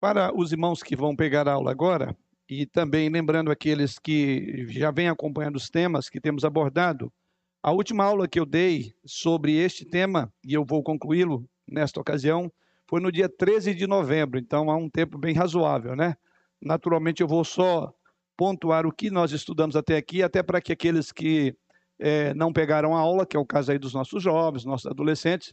Para os irmãos que vão pegar a aula agora, e também lembrando aqueles que já vêm acompanhando os temas que temos abordado, a última aula que eu dei sobre este tema, e eu vou concluí-lo nesta ocasião, foi no dia 13 de novembro, então há um tempo bem razoável, né? Naturalmente, eu vou só pontuar o que nós estudamos até aqui, até para que aqueles que é, não pegaram a aula, que é o caso aí dos nossos jovens, nossos adolescentes,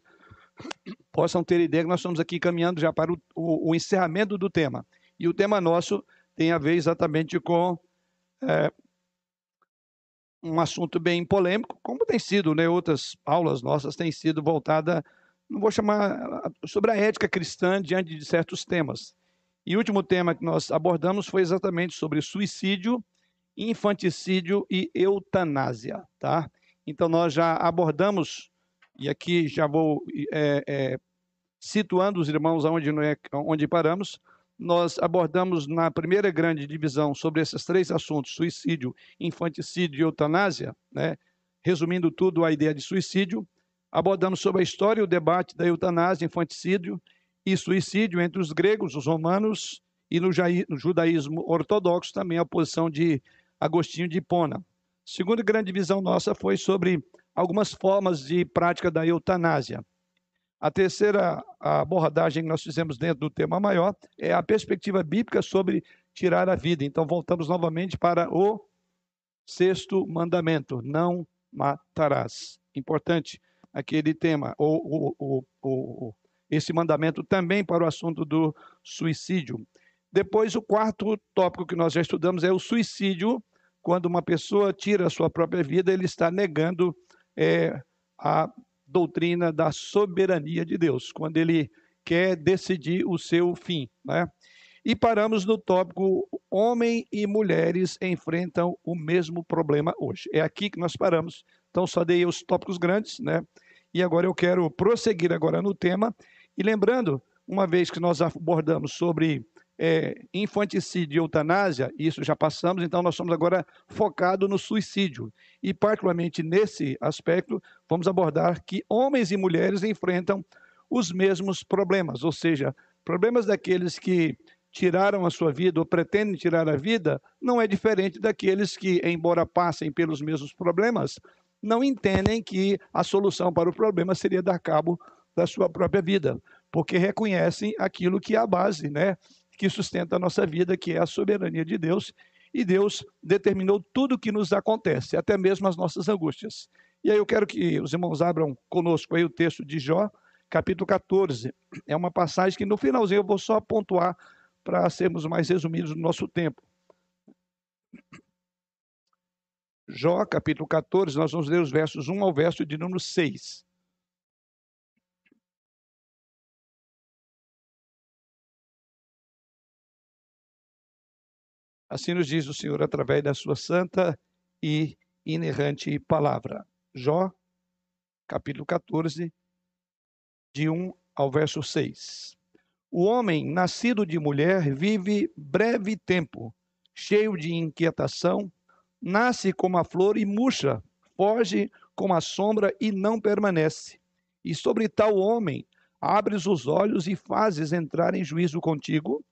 possam ter ideia que nós estamos aqui caminhando já para o, o, o encerramento do tema. E o tema nosso tem a ver exatamente com é, um assunto bem polêmico, como tem sido, né? Outras aulas nossas têm sido voltada, não vou chamar, sobre a ética cristã diante de certos temas. E o último tema que nós abordamos foi exatamente sobre suicídio, infanticídio e eutanásia, tá? Então nós já abordamos e aqui já vou é, é, situando os irmãos onde, é, onde paramos. Nós abordamos na primeira grande divisão sobre esses três assuntos: suicídio, infanticídio e eutanásia, né? resumindo tudo a ideia de suicídio. Abordamos sobre a história e o debate da eutanásia, infanticídio e suicídio entre os gregos, os romanos e no judaísmo ortodoxo também a posição de Agostinho de Hipona. Segunda grande divisão nossa foi sobre algumas formas de prática da eutanásia. A terceira abordagem que nós fizemos dentro do tema maior é a perspectiva bíblica sobre tirar a vida. Então, voltamos novamente para o sexto mandamento: não matarás. Importante aquele tema, o, o, o, esse mandamento também para o assunto do suicídio. Depois, o quarto tópico que nós já estudamos é o suicídio. Quando uma pessoa tira a sua própria vida, ele está negando é a doutrina da soberania de Deus, quando ele quer decidir o seu fim. Né? E paramos no tópico: homem e mulheres enfrentam o mesmo problema hoje. É aqui que nós paramos. Então, só dei os tópicos grandes, né? E agora eu quero prosseguir agora no tema. E lembrando, uma vez que nós abordamos sobre é, infanticídio e eutanásia, isso já passamos, então nós estamos agora focados no suicídio. E, particularmente nesse aspecto, vamos abordar que homens e mulheres enfrentam os mesmos problemas, ou seja, problemas daqueles que tiraram a sua vida ou pretendem tirar a vida, não é diferente daqueles que, embora passem pelos mesmos problemas, não entendem que a solução para o problema seria dar cabo da sua própria vida, porque reconhecem aquilo que é a base, né? Que sustenta a nossa vida, que é a soberania de Deus. E Deus determinou tudo o que nos acontece, até mesmo as nossas angústias. E aí eu quero que os irmãos abram conosco aí o texto de Jó, capítulo 14. É uma passagem que no finalzinho eu vou só pontuar para sermos mais resumidos no nosso tempo. Jó, capítulo 14, nós vamos ler os versos 1 ao verso de número 6. Assim nos diz o Senhor através da sua santa e inerrante palavra. Jó, capítulo 14, de 1 ao verso 6. O homem nascido de mulher vive breve tempo, cheio de inquietação, nasce como a flor e murcha, foge como a sombra e não permanece. E sobre tal homem abres os olhos e fazes entrar em juízo contigo?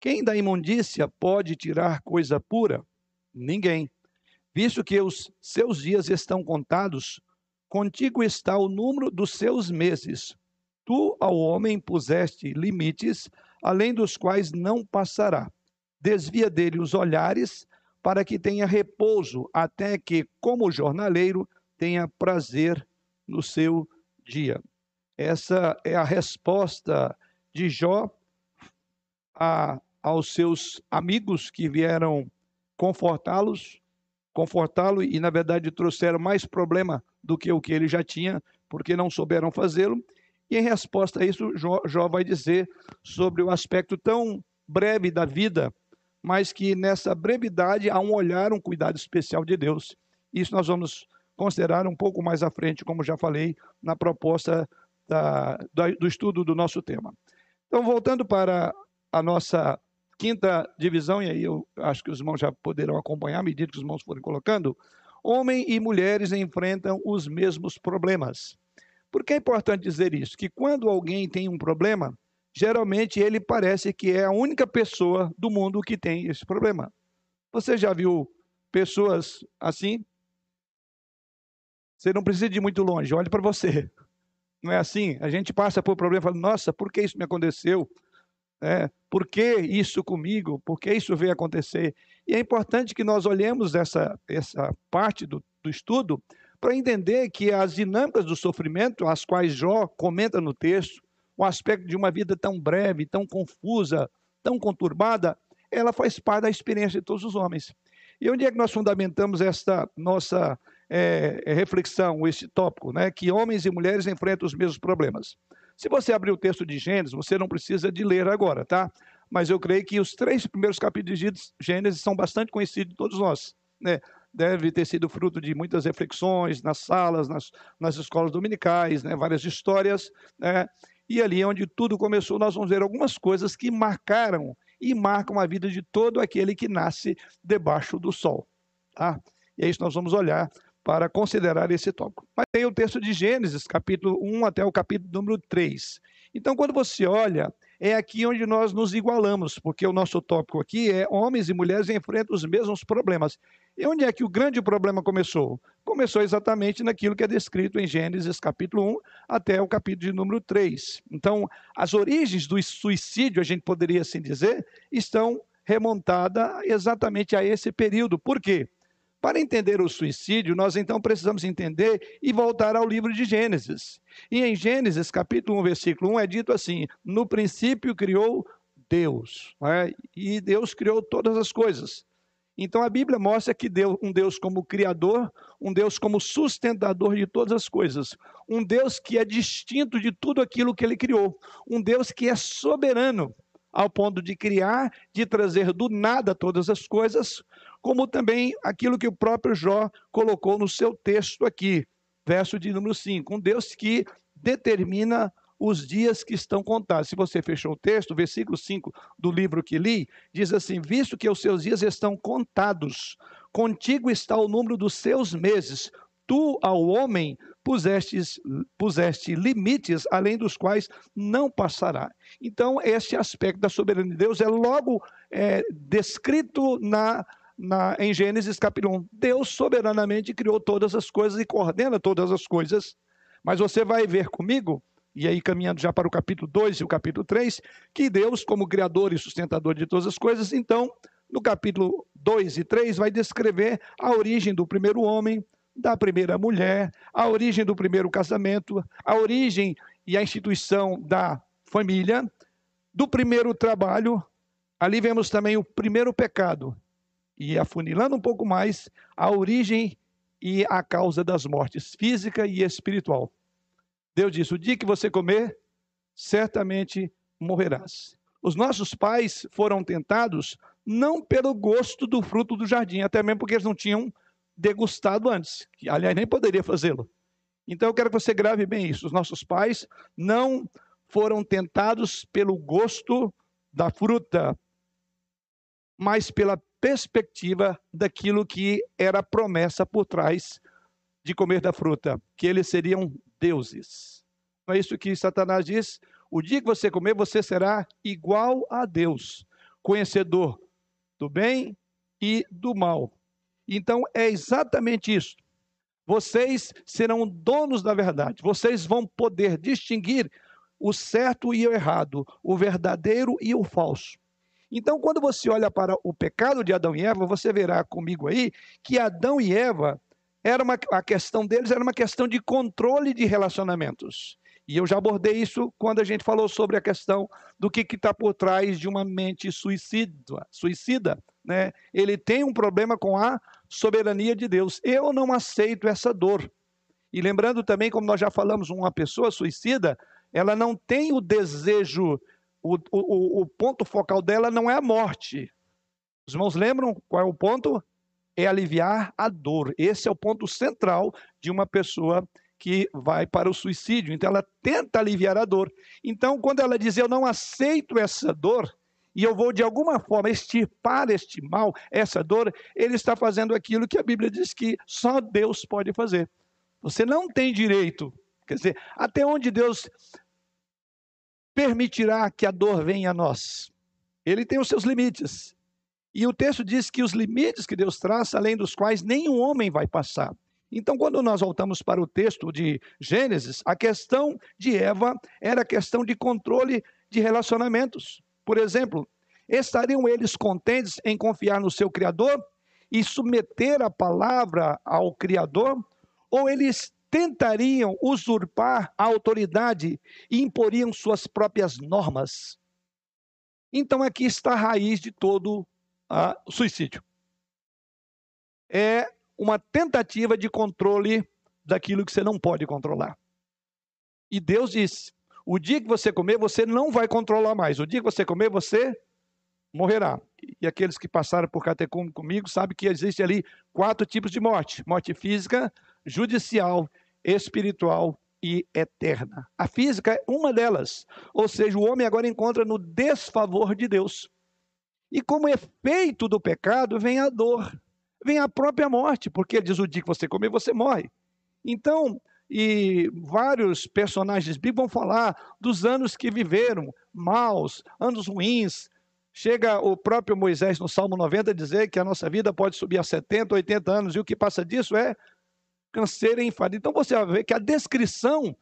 Quem da imundícia pode tirar coisa pura? Ninguém. Visto que os seus dias estão contados, contigo está o número dos seus meses. Tu ao homem puseste limites, além dos quais não passará. Desvia dele os olhares, para que tenha repouso, até que, como jornaleiro, tenha prazer no seu dia. Essa é a resposta de Jó a aos seus amigos que vieram confortá-los, confortá-lo e na verdade trouxeram mais problema do que o que ele já tinha, porque não souberam fazê-lo. E em resposta a isso, Jó, Jó vai dizer sobre o aspecto tão breve da vida, mas que nessa brevidade há um olhar, um cuidado especial de Deus. Isso nós vamos considerar um pouco mais à frente, como já falei, na proposta da, do estudo do nosso tema. Então, voltando para a nossa quinta divisão, e aí eu acho que os irmãos já poderão acompanhar à medida que os irmãos forem colocando, homem e mulheres enfrentam os mesmos problemas. Por que é importante dizer isso? Que quando alguém tem um problema, geralmente ele parece que é a única pessoa do mundo que tem esse problema. Você já viu pessoas assim? Você não precisa ir muito longe, olhe para você. Não é assim? A gente passa por problema e fala: nossa, por que isso me aconteceu? É, por que isso comigo? Por que isso veio acontecer? E é importante que nós olhemos essa, essa parte do, do estudo para entender que as dinâmicas do sofrimento, as quais Jó comenta no texto, o aspecto de uma vida tão breve, tão confusa, tão conturbada, ela faz parte da experiência de todos os homens. E onde é que nós fundamentamos esta nossa é, reflexão, este tópico, né? que homens e mulheres enfrentam os mesmos problemas? Se você abrir o texto de Gênesis, você não precisa de ler agora, tá? Mas eu creio que os três primeiros capítulos de Gênesis são bastante conhecidos de todos nós, né? Deve ter sido fruto de muitas reflexões nas salas, nas, nas escolas dominicais, né? várias histórias, né? E ali onde tudo começou, nós vamos ver algumas coisas que marcaram e marcam a vida de todo aquele que nasce debaixo do sol. Tá? E é isso que nós vamos olhar para considerar esse tópico. Mas tem o texto de Gênesis, capítulo 1 até o capítulo número 3. Então, quando você olha, é aqui onde nós nos igualamos, porque o nosso tópico aqui é homens e mulheres enfrentam os mesmos problemas. E onde é que o grande problema começou? Começou exatamente naquilo que é descrito em Gênesis capítulo 1 até o capítulo de número 3. Então, as origens do suicídio, a gente poderia assim dizer, estão remontadas exatamente a esse período. Por quê? Para entender o suicídio, nós então precisamos entender e voltar ao livro de Gênesis. E em Gênesis, capítulo 1, versículo 1, é dito assim: No princípio criou Deus, é? e Deus criou todas as coisas. Então a Bíblia mostra que Deus, um Deus como criador, um Deus como sustentador de todas as coisas, um Deus que é distinto de tudo aquilo que ele criou, um Deus que é soberano ao ponto de criar, de trazer do nada todas as coisas, como também aquilo que o próprio Jó colocou no seu texto aqui, verso de número 5. Um Deus que determina os dias que estão contados. Se você fechou o texto, versículo 5 do livro que li, diz assim: Visto que os seus dias estão contados, contigo está o número dos seus meses. Tu ao homem pusestes, puseste limites além dos quais não passará. Então, esse aspecto da soberania de Deus é logo é, descrito na na, em Gênesis capítulo 1. Deus soberanamente criou todas as coisas e coordena todas as coisas. Mas você vai ver comigo, e aí caminhando já para o capítulo 2 e o capítulo 3, que Deus, como criador e sustentador de todas as coisas, então, no capítulo 2 e 3, vai descrever a origem do primeiro homem, da primeira mulher, a origem do primeiro casamento, a origem e a instituição da família, do primeiro trabalho. Ali vemos também o primeiro pecado, e afunilando um pouco mais, a origem e a causa das mortes física e espiritual. Deus disse: o dia que você comer, certamente morrerás. Os nossos pais foram tentados não pelo gosto do fruto do jardim, até mesmo porque eles não tinham degustado antes, que aliás nem poderia fazê-lo. Então eu quero que você grave bem isso. Os nossos pais não foram tentados pelo gosto da fruta, mas pela perspectiva daquilo que era promessa por trás de comer da fruta, que eles seriam deuses. Não é isso que Satanás diz? O dia que você comer, você será igual a Deus, conhecedor do bem e do mal. Então é exatamente isso. Vocês serão donos da verdade. Vocês vão poder distinguir o certo e o errado, o verdadeiro e o falso. Então, quando você olha para o pecado de Adão e Eva, você verá comigo aí que Adão e Eva era uma, a questão deles era uma questão de controle de relacionamentos. E eu já abordei isso quando a gente falou sobre a questão do que está por trás de uma mente suicida. suicida né? Ele tem um problema com a soberania de Deus. Eu não aceito essa dor. E lembrando também, como nós já falamos, uma pessoa suicida, ela não tem o desejo o, o, o ponto focal dela não é a morte. Os irmãos lembram qual é o ponto? É aliviar a dor. Esse é o ponto central de uma pessoa que vai para o suicídio. Então, ela tenta aliviar a dor. Então, quando ela diz eu não aceito essa dor, e eu vou de alguma forma extirpar este mal, essa dor, ele está fazendo aquilo que a Bíblia diz que só Deus pode fazer. Você não tem direito. Quer dizer, até onde Deus permitirá que a dor venha a nós? Ele tem os seus limites. E o texto diz que os limites que Deus traz, além dos quais nenhum homem vai passar. Então, quando nós voltamos para o texto de Gênesis, a questão de Eva era questão de controle de relacionamentos. Por exemplo, estariam eles contentes em confiar no seu Criador e submeter a palavra ao Criador? Ou eles tentariam usurpar a autoridade e imporiam suas próprias normas? Então, aqui está a raiz de todo o suicídio. É uma tentativa de controle daquilo que você não pode controlar. E Deus disse: o dia que você comer, você não vai controlar mais. O dia que você comer, você morrerá. E aqueles que passaram por catecúmeno comigo sabem que existe ali quatro tipos de morte: morte física, judicial, espiritual e eterna. A física é uma delas. Ou seja, o homem agora encontra no desfavor de Deus. E como efeito do pecado vem a dor vem a própria morte, porque ele diz: o dia que você comer, você morre. Então, e vários personagens bíblicos vão falar dos anos que viveram, maus, anos ruins. Chega o próprio Moisés no Salmo 90 a dizer que a nossa vida pode subir a 70, 80 anos, e o que passa disso é canseira e enfado. Então você vai ver que a descrição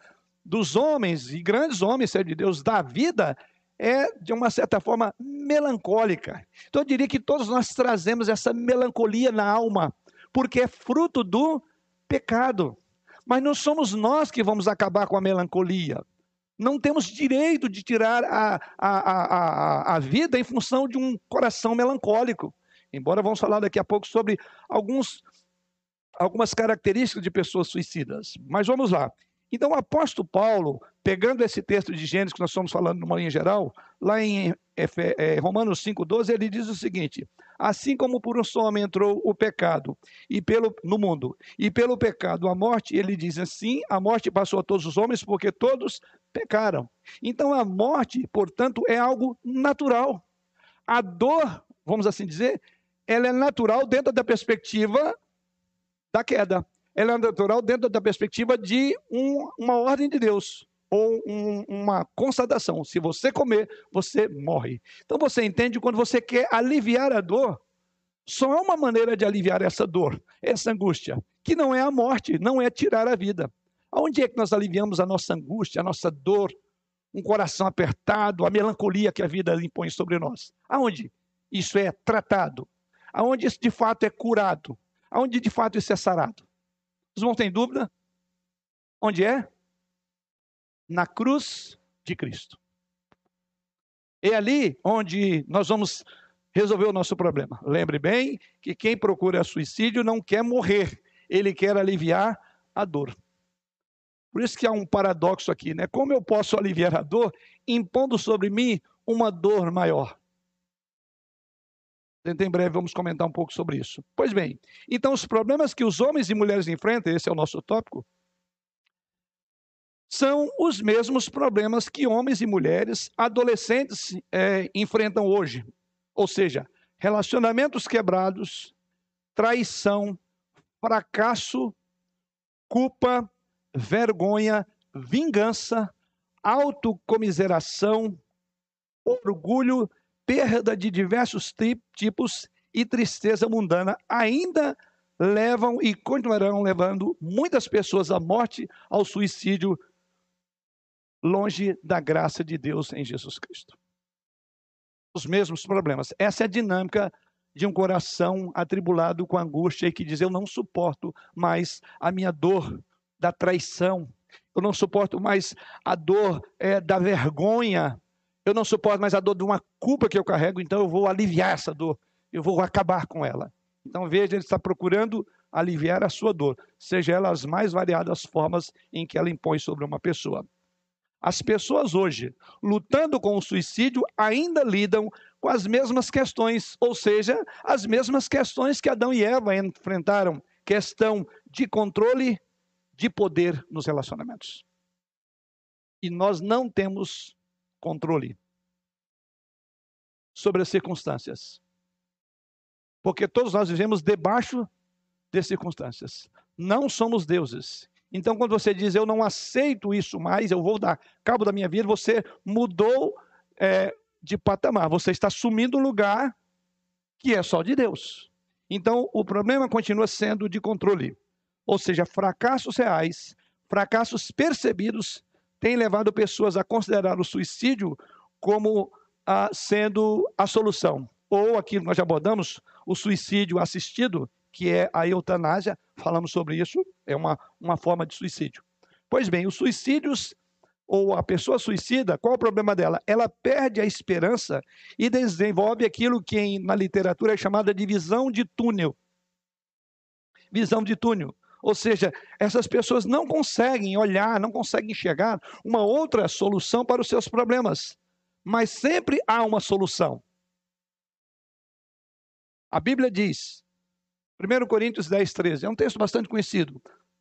dos homens, e grandes homens, de Deus, da vida, é, de uma certa forma, melancólica. Então, eu diria que todos nós trazemos essa melancolia na alma, porque é fruto do pecado. Mas não somos nós que vamos acabar com a melancolia. Não temos direito de tirar a, a, a, a, vida em função de um coração melancólico. Embora vamos falar daqui a pouco sobre alguns, algumas características de pessoas suicidas. Mas vamos lá. Então, o apóstolo Paulo, pegando esse texto de Gênesis que nós estamos falando numa linha geral, lá em é, Romanos 5,12, ele diz o seguinte: Assim como por um só homem entrou o pecado e pelo, no mundo, e pelo pecado a morte, ele diz assim: a morte passou a todos os homens porque todos pecaram. Então, a morte, portanto, é algo natural. A dor, vamos assim dizer, ela é natural dentro da perspectiva da queda ela é natural dentro da perspectiva de um, uma ordem de Deus ou um, uma constatação. Se você comer, você morre. Então você entende quando você quer aliviar a dor, só há uma maneira de aliviar essa dor, essa angústia, que não é a morte, não é tirar a vida. Aonde é que nós aliviamos a nossa angústia, a nossa dor, um coração apertado, a melancolia que a vida impõe sobre nós? Aonde isso é tratado? Aonde isso de fato é curado? Aonde de fato isso é sarado? Os irmãos têm dúvida? Onde é? Na cruz de Cristo. É ali onde nós vamos resolver o nosso problema. Lembre bem que quem procura suicídio não quer morrer, ele quer aliviar a dor. Por isso que há um paradoxo aqui, né? Como eu posso aliviar a dor impondo sobre mim uma dor maior? Em breve vamos comentar um pouco sobre isso. Pois bem, então os problemas que os homens e mulheres enfrentam, esse é o nosso tópico, são os mesmos problemas que homens e mulheres, adolescentes, é, enfrentam hoje. Ou seja, relacionamentos quebrados, traição, fracasso, culpa, vergonha, vingança, autocomiseração, orgulho, perda de diversos tipos e tristeza mundana ainda levam e continuarão levando muitas pessoas à morte, ao suicídio, longe da graça de Deus em Jesus Cristo. Os mesmos problemas. Essa é a dinâmica de um coração atribulado com angústia e que diz: Eu não suporto mais a minha dor da traição, eu não suporto mais a dor é, da vergonha, eu não suporto mais a dor de uma culpa que eu carrego, então eu vou aliviar essa dor, eu vou acabar com ela. Então veja, ele está procurando aliviar a sua dor, seja ela as mais variadas formas em que ela impõe sobre uma pessoa. As pessoas hoje, lutando com o suicídio, ainda lidam com as mesmas questões, ou seja, as mesmas questões que Adão e Eva enfrentaram questão de controle de poder nos relacionamentos. E nós não temos controle sobre as circunstâncias. Porque todos nós vivemos debaixo de circunstâncias. Não somos deuses. Então, quando você diz eu não aceito isso mais, eu vou dar cabo da minha vida, você mudou é, de patamar, você está assumindo um lugar que é só de Deus. Então, o problema continua sendo de controle. Ou seja, fracassos reais, fracassos percebidos, têm levado pessoas a considerar o suicídio como ah, sendo a solução. Ou aquilo que nós já abordamos, o suicídio assistido, que é a eutanásia, falamos sobre isso, é uma, uma forma de suicídio. Pois bem, os suicídios, ou a pessoa suicida, qual o problema dela? Ela perde a esperança e desenvolve aquilo que na literatura é chamada de visão de túnel. Visão de túnel. Ou seja, essas pessoas não conseguem olhar, não conseguem enxergar uma outra solução para os seus problemas. Mas sempre há uma solução. A Bíblia diz, 1 Coríntios 10, 13, é um texto bastante conhecido.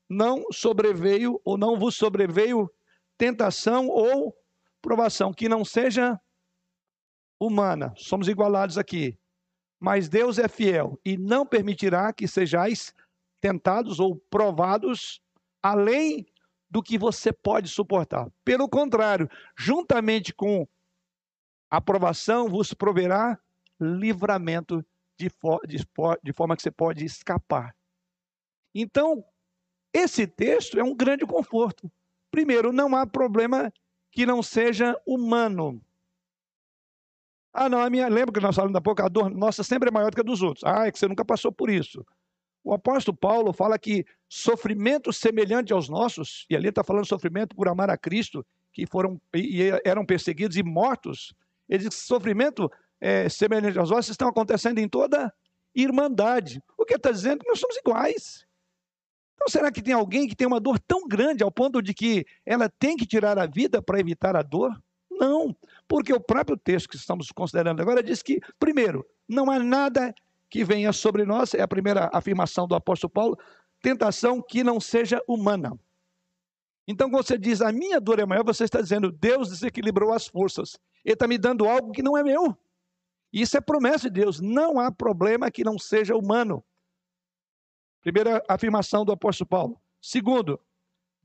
Não sobreveio ou não vos sobreveio tentação ou provação que não seja humana. Somos igualados aqui. Mas Deus é fiel e não permitirá que sejais tentados ou provados além do que você pode suportar. Pelo contrário, juntamente com a aprovação, vos proverá livramento de, de, de forma que você pode escapar. Então, esse texto é um grande conforto. Primeiro, não há problema que não seja humano. Ah, não, a minha, lembra que nós falamos da pouco, a dor nossa sempre é maior do que a dos outros. Ah, é que você nunca passou por isso. O apóstolo Paulo fala que sofrimento semelhante aos nossos, e ali está falando sofrimento por amar a Cristo, que foram e eram perseguidos e mortos. Ele diz que sofrimento é, semelhante aos nossos estão acontecendo em toda irmandade. O que está dizendo? Que nós somos iguais. Então, será que tem alguém que tem uma dor tão grande ao ponto de que ela tem que tirar a vida para evitar a dor? Não, porque o próprio texto que estamos considerando agora diz que, primeiro, não há nada que venha sobre nós, é a primeira afirmação do apóstolo Paulo, tentação que não seja humana. Então, quando você diz a minha dor é maior, você está dizendo Deus desequilibrou as forças. Ele está me dando algo que não é meu. Isso é promessa de Deus. Não há problema que não seja humano. Primeira afirmação do apóstolo Paulo. Segundo,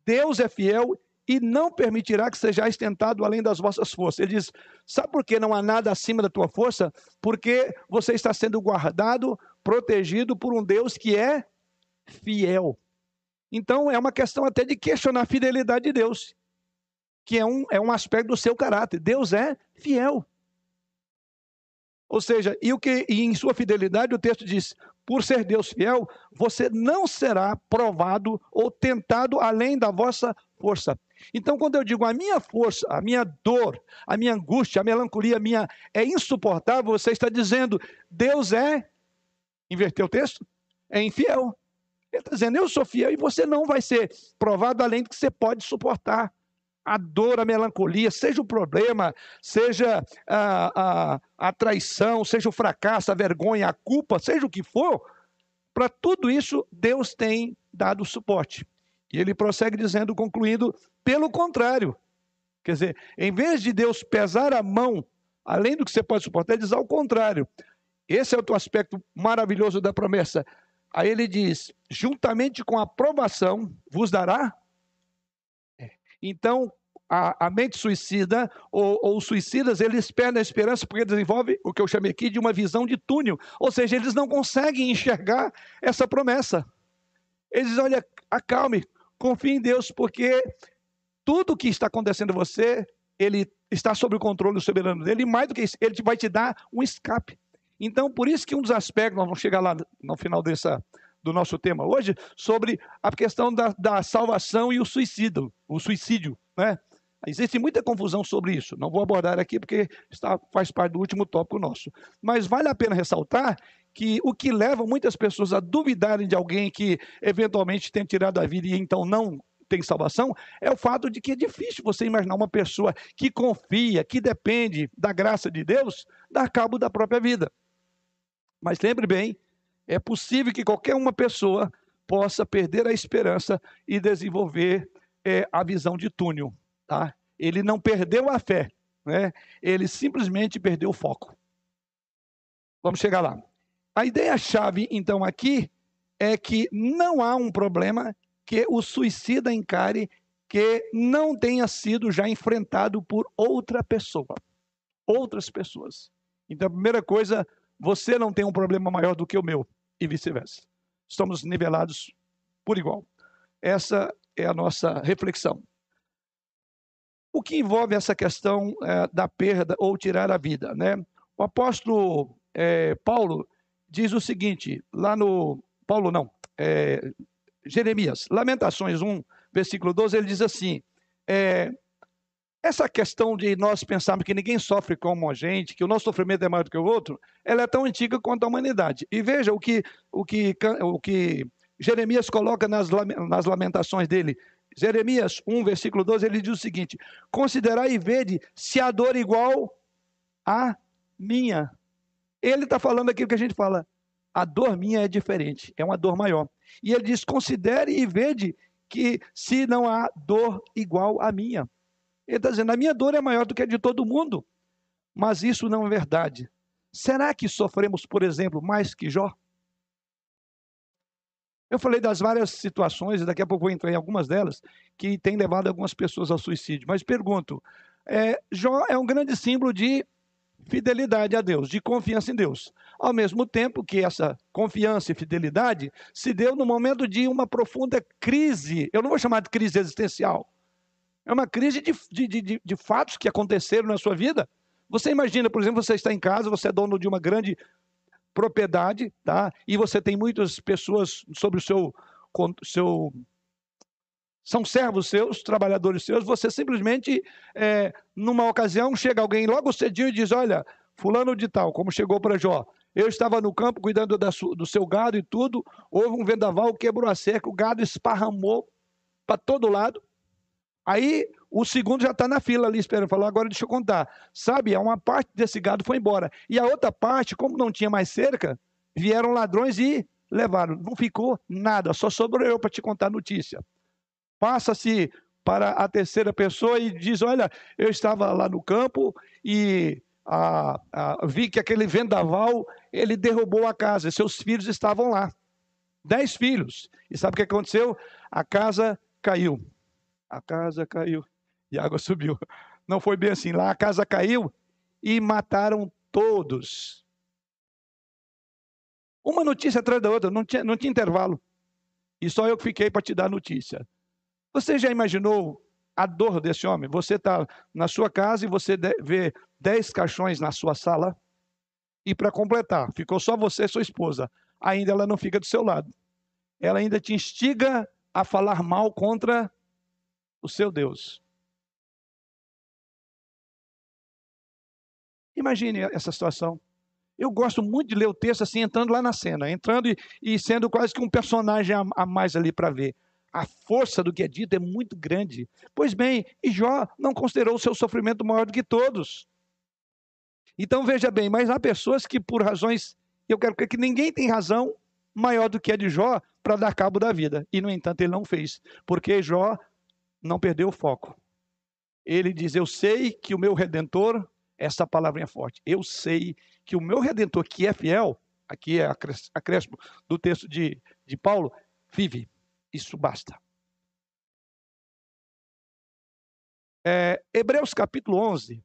Deus é fiel e não permitirá que sejais tentado além das vossas forças. Ele diz: sabe por que não há nada acima da tua força? Porque você está sendo guardado, protegido por um Deus que é fiel. Então é uma questão até de questionar a fidelidade de Deus, que é um, é um aspecto do seu caráter. Deus é fiel. Ou seja, e o que e em sua fidelidade o texto diz: por ser Deus fiel, você não será provado ou tentado além da vossa força. Então, quando eu digo a minha força, a minha dor, a minha angústia, a melancolia minha é insuportável, você está dizendo, Deus é, inverteu o texto, é infiel. Ele está dizendo, eu sou fiel e você não vai ser provado além do que você pode suportar a dor, a melancolia, seja o problema, seja a, a, a traição, seja o fracasso, a vergonha, a culpa, seja o que for, para tudo isso Deus tem dado suporte. E ele prossegue dizendo, concluindo, pelo contrário. Quer dizer, em vez de Deus pesar a mão, além do que você pode suportar, ele diz ao contrário. Esse é o aspecto maravilhoso da promessa. Aí ele diz: juntamente com a aprovação, vos dará então, a, a mente suicida ou, ou suicidas, eles perdem a esperança porque desenvolve o que eu chamei aqui de uma visão de túnel. Ou seja, eles não conseguem enxergar essa promessa. Eles dizem, olha, acalme, confie em Deus, porque tudo que está acontecendo em você, ele está sob o controle soberano dele, e mais do que isso, ele vai te dar um escape. Então, por isso que um dos aspectos, nós vamos chegar lá no final dessa, do nosso tema hoje, sobre a questão da, da salvação e o suicídio, o suicídio, né? Existe muita confusão sobre isso. Não vou abordar aqui porque está, faz parte do último tópico nosso. Mas vale a pena ressaltar que o que leva muitas pessoas a duvidarem de alguém que eventualmente tem tirado a vida e então não tem salvação é o fato de que é difícil você imaginar uma pessoa que confia, que depende da graça de Deus, dar cabo da própria vida. Mas lembre bem é possível que qualquer uma pessoa possa perder a esperança e desenvolver é, a visão de túnel. Tá? Ele não perdeu a fé, né? ele simplesmente perdeu o foco. Vamos chegar lá. A ideia-chave, então, aqui é que não há um problema que o suicida encare que não tenha sido já enfrentado por outra pessoa, outras pessoas. Então, a primeira coisa, você não tem um problema maior do que o meu, e vice-versa. Estamos nivelados por igual. Essa é a nossa reflexão. O que envolve essa questão é, da perda ou tirar a vida, né? O apóstolo é, Paulo diz o seguinte, lá no. Paulo não, é, Jeremias, Lamentações 1, versículo 12, ele diz assim: é, essa questão de nós pensarmos que ninguém sofre como a gente, que o nosso sofrimento é maior do que o outro, ela é tão antiga quanto a humanidade. E veja o que, o que, o que Jeremias coloca nas, nas lamentações dele. Jeremias 1, versículo 12, ele diz o seguinte: Considerai e vede se a dor igual a minha. Ele está falando aquilo que a gente fala. A dor minha é diferente, é uma dor maior. E ele diz: considere e vede que se não há dor igual à minha. Ele está dizendo: a minha dor é maior do que a de todo mundo. Mas isso não é verdade. Será que sofremos, por exemplo, mais que Jó? Eu falei das várias situações, e daqui a pouco vou entrar em algumas delas, que têm levado algumas pessoas ao suicídio. Mas pergunto: é, Jó é um grande símbolo de fidelidade a Deus, de confiança em Deus. Ao mesmo tempo que essa confiança e fidelidade se deu no momento de uma profunda crise, eu não vou chamar de crise existencial, é uma crise de, de, de, de fatos que aconteceram na sua vida. Você imagina, por exemplo, você está em casa, você é dono de uma grande propriedade, tá? E você tem muitas pessoas sobre o seu, seu são servos seus, trabalhadores seus, você simplesmente, é, numa ocasião, chega alguém logo cedinho e diz: Olha, Fulano de Tal, como chegou para Jó, eu estava no campo cuidando do seu gado e tudo, houve um vendaval, quebrou a cerca, o gado esparramou para todo lado. Aí o segundo já está na fila ali esperando. Falou, agora deixa eu contar. Sabe, uma parte desse gado foi embora. E a outra parte, como não tinha mais cerca, vieram ladrões e levaram. Não ficou nada, só sobrou eu para te contar a notícia passa-se para a terceira pessoa e diz: Olha, eu estava lá no campo e vi que aquele vendaval ele derrubou a casa, seus filhos estavam lá. Dez filhos. E sabe o que aconteceu? A casa caiu. A casa caiu e a água subiu. Não foi bem assim. Lá a casa caiu e mataram todos. Uma notícia atrás da outra, não tinha, não tinha intervalo. E só eu que fiquei para te dar a notícia. Você já imaginou a dor desse homem? Você está na sua casa e você vê dez caixões na sua sala. E para completar, ficou só você e sua esposa. Ainda ela não fica do seu lado. Ela ainda te instiga a falar mal contra o seu Deus. Imagine essa situação. Eu gosto muito de ler o texto assim, entrando lá na cena, entrando e, e sendo quase que um personagem a, a mais ali para ver a força do que é dito é muito grande. Pois bem, e Jó não considerou o seu sofrimento maior do que todos. Então veja bem, mas há pessoas que por razões, eu quero crer que ninguém tem razão maior do que a de Jó para dar cabo da vida. E no entanto ele não fez, porque Jó não perdeu o foco. Ele diz: Eu sei que o meu redentor, essa palavra é forte, eu sei que o meu redentor, que é fiel, aqui é acréscimo do texto de, de Paulo, vive. Isso basta. É, Hebreus capítulo 11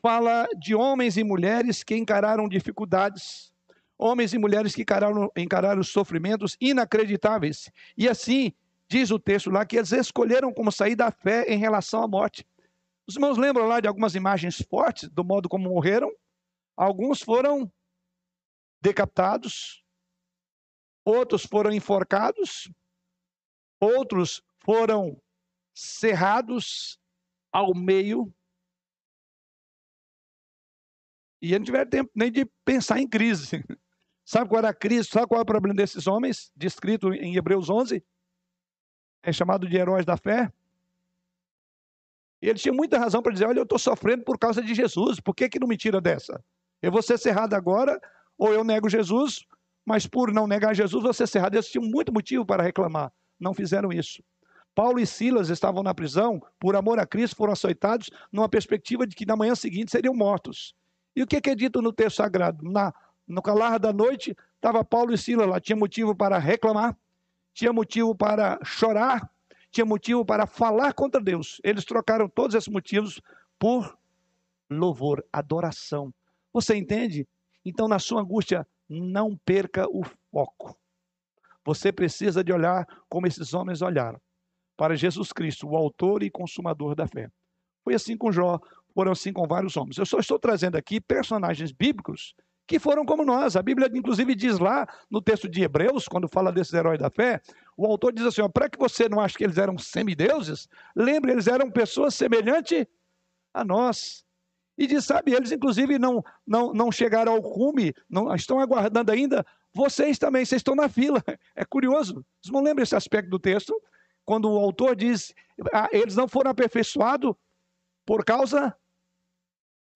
fala de homens e mulheres que encararam dificuldades, homens e mulheres que encararam, encararam sofrimentos inacreditáveis. E assim, diz o texto lá, que eles escolheram como sair da fé em relação à morte. Os irmãos lembram lá de algumas imagens fortes do modo como morreram? Alguns foram decapitados, outros foram enforcados, Outros foram cerrados ao meio. E não tiveram tempo nem de pensar em crise. Sabe qual era a crise? Sabe qual é o problema desses homens, descrito em Hebreus 11? É chamado de heróis da fé. E eles tinham muita razão para dizer: olha, eu estou sofrendo por causa de Jesus, por que, que não me tira dessa? Eu vou ser cerrado agora, ou eu nego Jesus, mas por não negar Jesus, vou ser cerrado. Eles tinham muito motivo para reclamar não fizeram isso. Paulo e Silas estavam na prisão, por amor a Cristo, foram açoitados, numa perspectiva de que na manhã seguinte seriam mortos. E o que é dito no texto sagrado? Na, no calar da noite, estava Paulo e Silas lá, tinha motivo para reclamar. tinha motivo para chorar, tinha motivo para falar contra Deus. Eles trocaram todos esses motivos por louvor, adoração. Você entende? Então, na sua angústia, não perca o foco. Você precisa de olhar como esses homens olharam para Jesus Cristo, o autor e consumador da fé. Foi assim com Jó, foram assim com vários homens. Eu só estou trazendo aqui personagens bíblicos que foram como nós. A Bíblia, inclusive, diz lá no texto de Hebreus, quando fala desses heróis da fé, o autor diz assim: para que você não ache que eles eram semideuses, lembre, eles eram pessoas semelhantes a nós. E diz, sabe, eles inclusive não, não, não chegaram ao cume, não, estão aguardando ainda. Vocês também, vocês estão na fila. É curioso. Vocês não lembram esse aspecto do texto? Quando o autor diz, ah, eles não foram aperfeiçoados por causa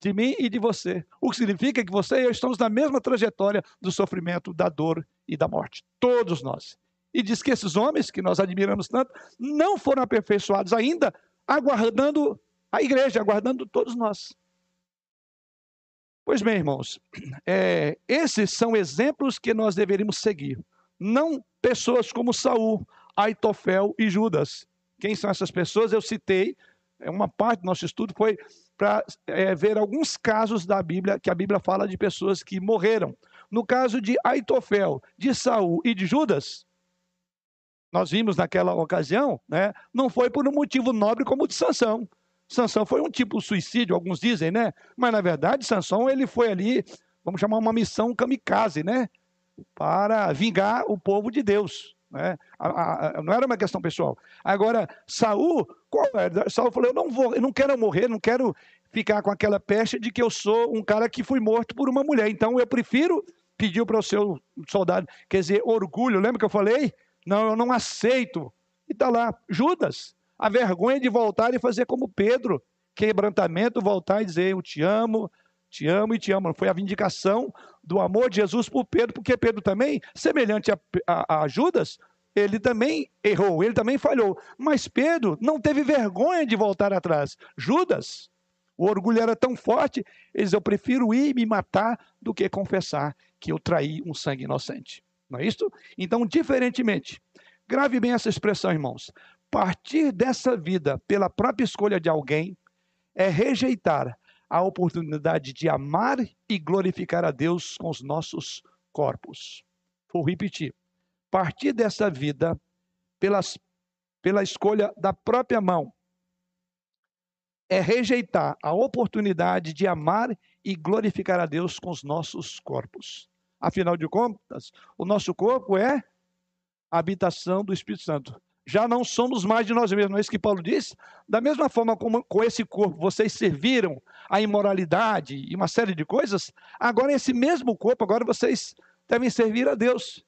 de mim e de você. O que significa que você e eu estamos na mesma trajetória do sofrimento, da dor e da morte. Todos nós. E diz que esses homens, que nós admiramos tanto, não foram aperfeiçoados ainda, aguardando a igreja, aguardando todos nós. Pois bem, irmãos, é, esses são exemplos que nós deveríamos seguir. Não pessoas como Saul, Aitofel e Judas. Quem são essas pessoas? Eu citei, é uma parte do nosso estudo foi para é, ver alguns casos da Bíblia, que a Bíblia fala de pessoas que morreram. No caso de Aitofel, de Saul e de Judas, nós vimos naquela ocasião, né, não foi por um motivo nobre como o de Sansão. Sansão foi um tipo de suicídio, alguns dizem, né? Mas na verdade, Sansão ele foi ali, vamos chamar uma missão kamikaze, né? Para vingar o povo de Deus. Né? A, a, não era uma questão pessoal. Agora, Saul, qual era? Saul falou: eu não vou, eu não quero morrer, não quero ficar com aquela peste de que eu sou um cara que foi morto por uma mulher. Então eu prefiro, pediu para o seu soldado, quer dizer, orgulho, lembra que eu falei? Não, eu não aceito. E está lá, Judas a vergonha de voltar e fazer como Pedro, quebrantamento, voltar e dizer: Eu te amo, te amo e te amo. Foi a vindicação do amor de Jesus por Pedro, porque Pedro também, semelhante a, a, a Judas, ele também errou, ele também falhou. Mas Pedro não teve vergonha de voltar atrás. Judas, o orgulho era tão forte, ele diz: Eu prefiro ir me matar do que confessar que eu traí um sangue inocente. Não é isso? Então, diferentemente, grave bem essa expressão, irmãos partir dessa vida pela própria escolha de alguém é rejeitar a oportunidade de amar e glorificar a Deus com os nossos corpos. Vou repetir. Partir dessa vida pelas, pela escolha da própria mão é rejeitar a oportunidade de amar e glorificar a Deus com os nossos corpos. Afinal de contas, o nosso corpo é a habitação do Espírito Santo já não somos mais de nós mesmos. Não é isso que Paulo diz? Da mesma forma como com esse corpo vocês serviram a imoralidade e uma série de coisas, agora esse mesmo corpo, agora vocês devem servir a Deus.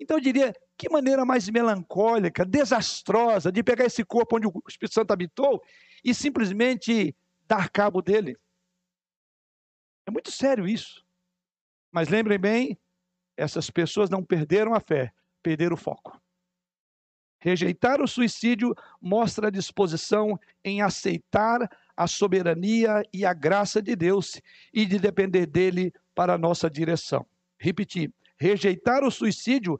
Então eu diria, que maneira mais melancólica, desastrosa de pegar esse corpo onde o Espírito Santo habitou e simplesmente dar cabo dele. É muito sério isso. Mas lembrem bem, essas pessoas não perderam a fé, perderam o foco. Rejeitar o suicídio mostra a disposição em aceitar a soberania e a graça de Deus e de depender dele para a nossa direção. Repetir: rejeitar o suicídio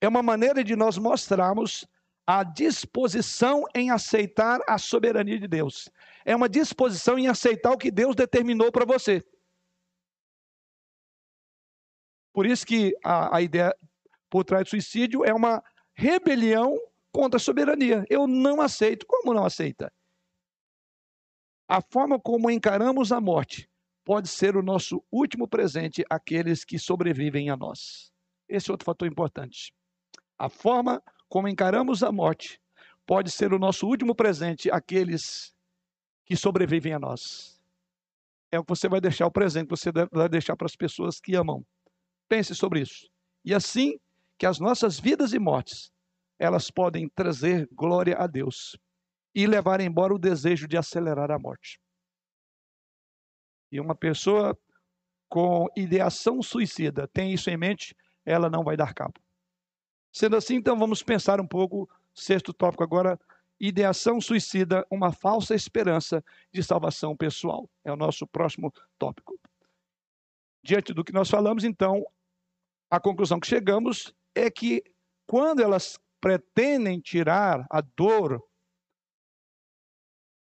é uma maneira de nós mostrarmos a disposição em aceitar a soberania de Deus. É uma disposição em aceitar o que Deus determinou para você. Por isso que a, a ideia por trás do suicídio é uma rebelião contra a soberania. Eu não aceito. Como não aceita? A forma como encaramos a morte pode ser o nosso último presente àqueles que sobrevivem a nós. Esse é outro fator importante. A forma como encaramos a morte pode ser o nosso último presente àqueles que sobrevivem a nós. É o que você vai deixar o presente, você vai deixar para as pessoas que amam. Pense sobre isso. E assim que as nossas vidas e mortes elas podem trazer glória a Deus e levar embora o desejo de acelerar a morte. E uma pessoa com ideação suicida tem isso em mente, ela não vai dar cabo. Sendo assim, então vamos pensar um pouco, sexto tópico agora, ideação suicida, uma falsa esperança de salvação pessoal. É o nosso próximo tópico. Diante do que nós falamos, então, a conclusão que chegamos é que quando elas pretendem tirar a dor,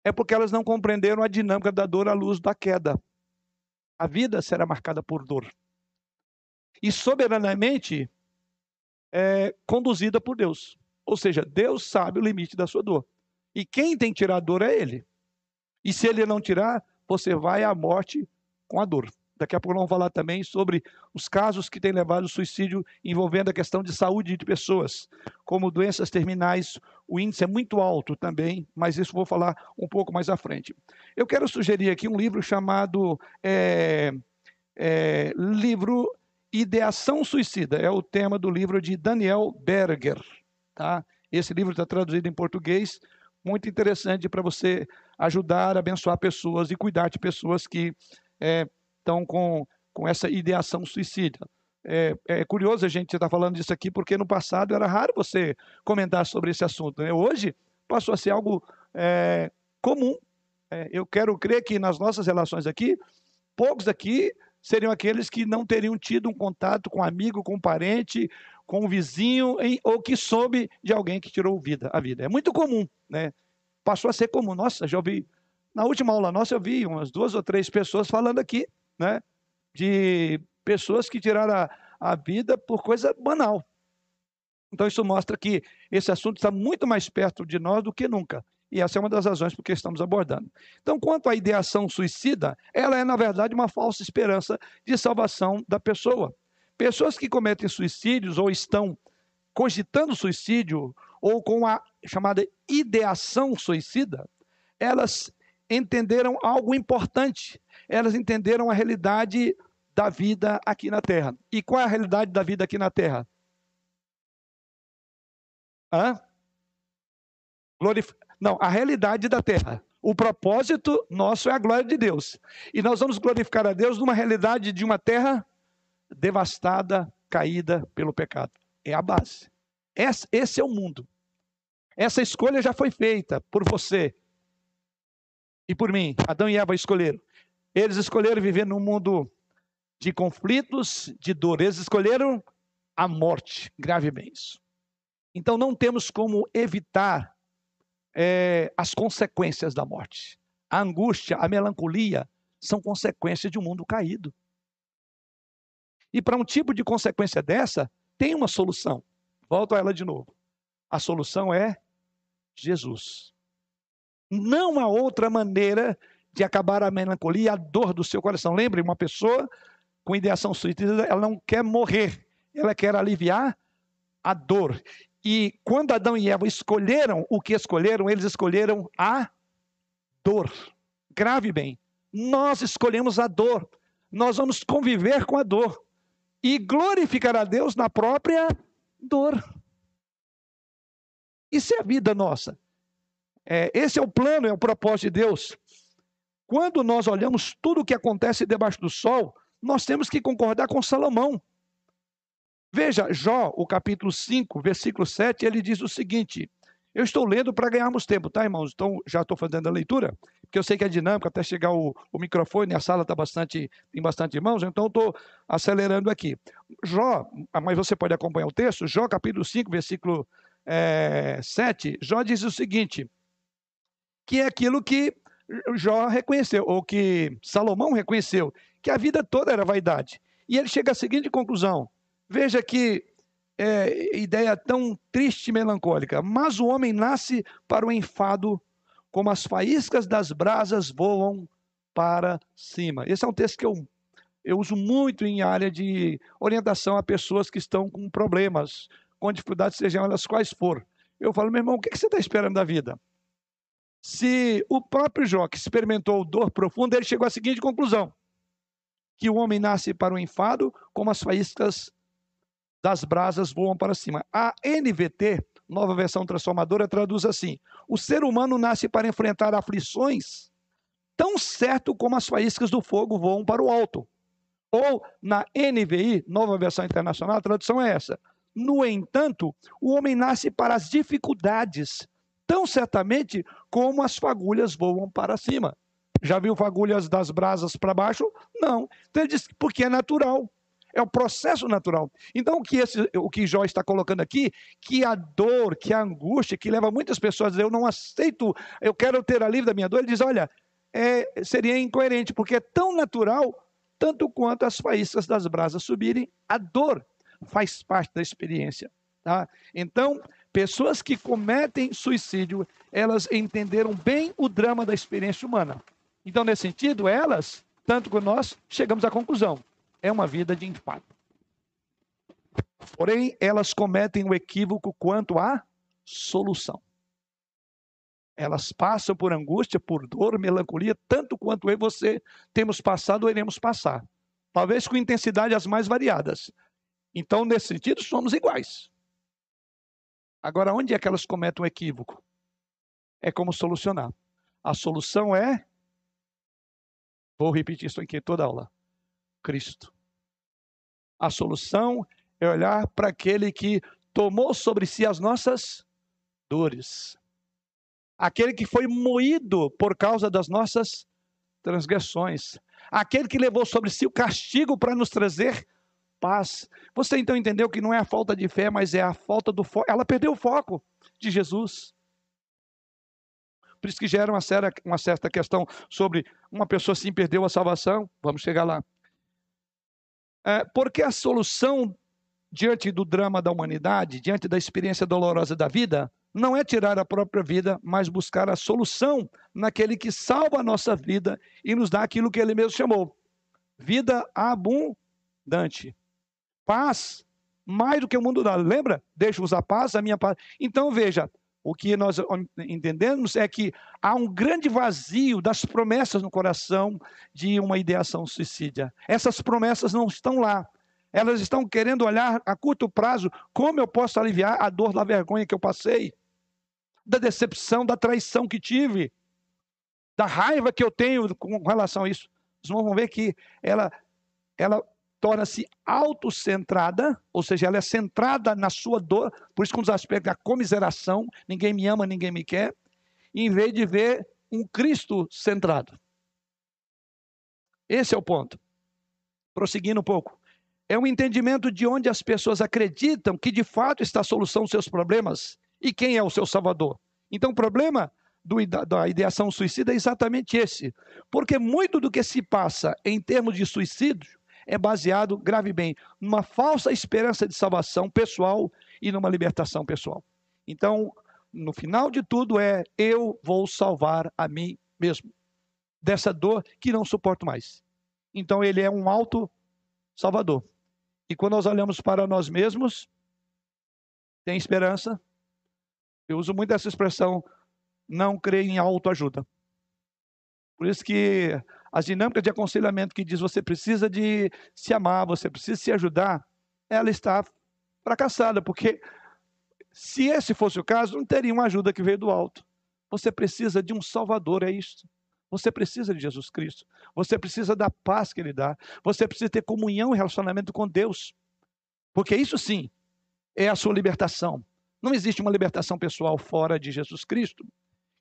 é porque elas não compreenderam a dinâmica da dor à luz da queda. A vida será marcada por dor. E soberanamente é, conduzida por Deus. Ou seja, Deus sabe o limite da sua dor. E quem tem que tirar a dor é Ele. E se Ele não tirar, você vai à morte com a dor. Daqui a pouco vamos falar também sobre os casos que têm levado ao suicídio envolvendo a questão de saúde de pessoas, como doenças terminais. O índice é muito alto também, mas isso vou falar um pouco mais à frente. Eu quero sugerir aqui um livro chamado é, é, livro Ideação Suicida. É o tema do livro de Daniel Berger. Tá? Esse livro está traduzido em português, muito interessante para você ajudar, abençoar pessoas e cuidar de pessoas que é, estão com, com essa ideação suicida. É, é curioso a gente estar tá falando disso aqui, porque no passado era raro você comentar sobre esse assunto. Né? Hoje passou a ser algo é, comum. É, eu quero crer que nas nossas relações aqui, poucos aqui seriam aqueles que não teriam tido um contato com um amigo, com um parente, com um vizinho, em, ou que soube de alguém que tirou vida, a vida. É muito comum, né? Passou a ser comum. Nossa, já ouvi. Na última aula nossa, eu vi umas duas ou três pessoas falando aqui né, de pessoas que tiraram a, a vida por coisa banal. Então, isso mostra que esse assunto está muito mais perto de nós do que nunca. E essa é uma das razões por que estamos abordando. Então, quanto à ideação suicida, ela é, na verdade, uma falsa esperança de salvação da pessoa. Pessoas que cometem suicídios ou estão cogitando suicídio ou com a chamada ideação suicida, elas entenderam algo importante elas entenderam a realidade da vida aqui na Terra. E qual é a realidade da vida aqui na Terra? Hã? Glorif... Não, a realidade da Terra. O propósito nosso é a glória de Deus. E nós vamos glorificar a Deus numa realidade de uma terra devastada, caída pelo pecado. É a base. Esse é o mundo. Essa escolha já foi feita por você e por mim. Adão e Eva escolheram. Eles escolheram viver num mundo de conflitos, de dor. Eles escolheram a morte, grave bem isso. Então não temos como evitar é, as consequências da morte. A angústia, a melancolia são consequências de um mundo caído. E para um tipo de consequência dessa, tem uma solução. Volto a ela de novo. A solução é Jesus. Não há outra maneira de acabar a melancolia, a dor do seu coração. Lembre, uma pessoa com ideação suicida, ela não quer morrer, ela quer aliviar a dor. E quando Adão e Eva escolheram o que escolheram, eles escolheram a dor. Grave bem, nós escolhemos a dor. Nós vamos conviver com a dor e glorificar a Deus na própria dor. Isso é a vida nossa. É, esse é o plano, é o propósito de Deus. Quando nós olhamos tudo o que acontece debaixo do sol, nós temos que concordar com Salomão. Veja, Jó, o capítulo 5, versículo 7, ele diz o seguinte: Eu estou lendo para ganharmos tempo, tá, irmãos? Então, já estou fazendo a leitura, porque eu sei que é dinâmico até chegar o, o microfone, a sala está bastante, tem bastante irmãos, então estou acelerando aqui. Jó, mas você pode acompanhar o texto, Jó, capítulo 5, versículo é, 7, Jó diz o seguinte: que é aquilo que Jó reconheceu, ou que Salomão reconheceu, que a vida toda era vaidade. E ele chega à seguinte conclusão: veja que é, ideia tão triste e melancólica. Mas o homem nasce para o enfado, como as faíscas das brasas voam para cima. Esse é um texto que eu, eu uso muito em área de orientação a pessoas que estão com problemas, com dificuldades, sejam elas quais for. Eu falo, meu irmão, o que você está esperando da vida? Se o próprio Jó, que experimentou dor profunda, ele chegou à seguinte conclusão: que o homem nasce para o enfado, como as faíscas das brasas voam para cima. A NVT, nova versão transformadora, traduz assim: o ser humano nasce para enfrentar aflições, tão certo como as faíscas do fogo voam para o alto. Ou na NVI, nova versão internacional, a tradução é essa. No entanto, o homem nasce para as dificuldades, tão certamente como as fagulhas voam para cima. Já viu fagulhas das brasas para baixo? Não. Então ele diz porque é natural. É o processo natural. Então, o que, esse, o que Jó está colocando aqui, que a dor, que a angústia, que leva muitas pessoas a dizer, eu não aceito, eu quero ter alívio da minha dor, ele diz, olha, é, seria incoerente, porque é tão natural, tanto quanto as faíscas das brasas subirem, a dor faz parte da experiência. Tá? Então, pessoas que cometem suicídio, elas entenderam bem o drama da experiência humana. Então, nesse sentido, elas, tanto como nós, chegamos à conclusão: é uma vida de impacto. Porém, elas cometem o equívoco quanto à solução. Elas passam por angústia, por dor, melancolia, tanto quanto eu e você temos passado ou iremos passar. Talvez com intensidade as mais variadas. Então, nesse sentido, somos iguais. Agora, onde é que elas cometem um equívoco? É como solucionar. A solução é Vou repetir isso aqui toda aula. Cristo. A solução é olhar para aquele que tomou sobre si as nossas dores. Aquele que foi moído por causa das nossas transgressões. Aquele que levou sobre si o castigo para nos trazer paz. Você então entendeu que não é a falta de fé, mas é a falta do foco. Ela perdeu o foco de Jesus. Por isso que gera uma, certa, uma certa questão sobre uma pessoa sim perdeu a salvação. Vamos chegar lá. É, porque a solução diante do drama da humanidade, diante da experiência dolorosa da vida, não é tirar a própria vida, mas buscar a solução naquele que salva a nossa vida e nos dá aquilo que ele mesmo chamou: vida abundante. Paz, mais do que o mundo dá. Lembra? Deixo-vos a paz, a minha paz. Então veja, o que nós entendemos é que há um grande vazio das promessas no coração de uma ideação suicida. Essas promessas não estão lá. Elas estão querendo olhar a curto prazo como eu posso aliviar a dor da vergonha que eu passei, da decepção, da traição que tive, da raiva que eu tenho com relação a isso. Irmãos vão ver que ela, ela torna-se autocentrada, ou seja, ela é centrada na sua dor, por isso que um dos aspectos da comiseração, ninguém me ama, ninguém me quer, em vez de ver um Cristo centrado. Esse é o ponto. Prosseguindo um pouco. É um entendimento de onde as pessoas acreditam que de fato está a solução dos seus problemas e quem é o seu salvador. Então, o problema do, da ideação suicida é exatamente esse. Porque muito do que se passa em termos de suicídio é baseado, grave bem, numa falsa esperança de salvação pessoal e numa libertação pessoal. Então, no final de tudo é eu vou salvar a mim mesmo dessa dor que não suporto mais. Então ele é um auto salvador. E quando nós olhamos para nós mesmos, tem esperança. Eu uso muito essa expressão, não creio em autoajuda. Por isso que as dinâmicas de aconselhamento que diz você precisa de se amar, você precisa se ajudar, ela está fracassada, porque se esse fosse o caso, não teria uma ajuda que veio do alto. Você precisa de um Salvador, é isso. Você precisa de Jesus Cristo. Você precisa da paz que Ele dá. Você precisa ter comunhão e relacionamento com Deus. Porque isso sim é a sua libertação. Não existe uma libertação pessoal fora de Jesus Cristo.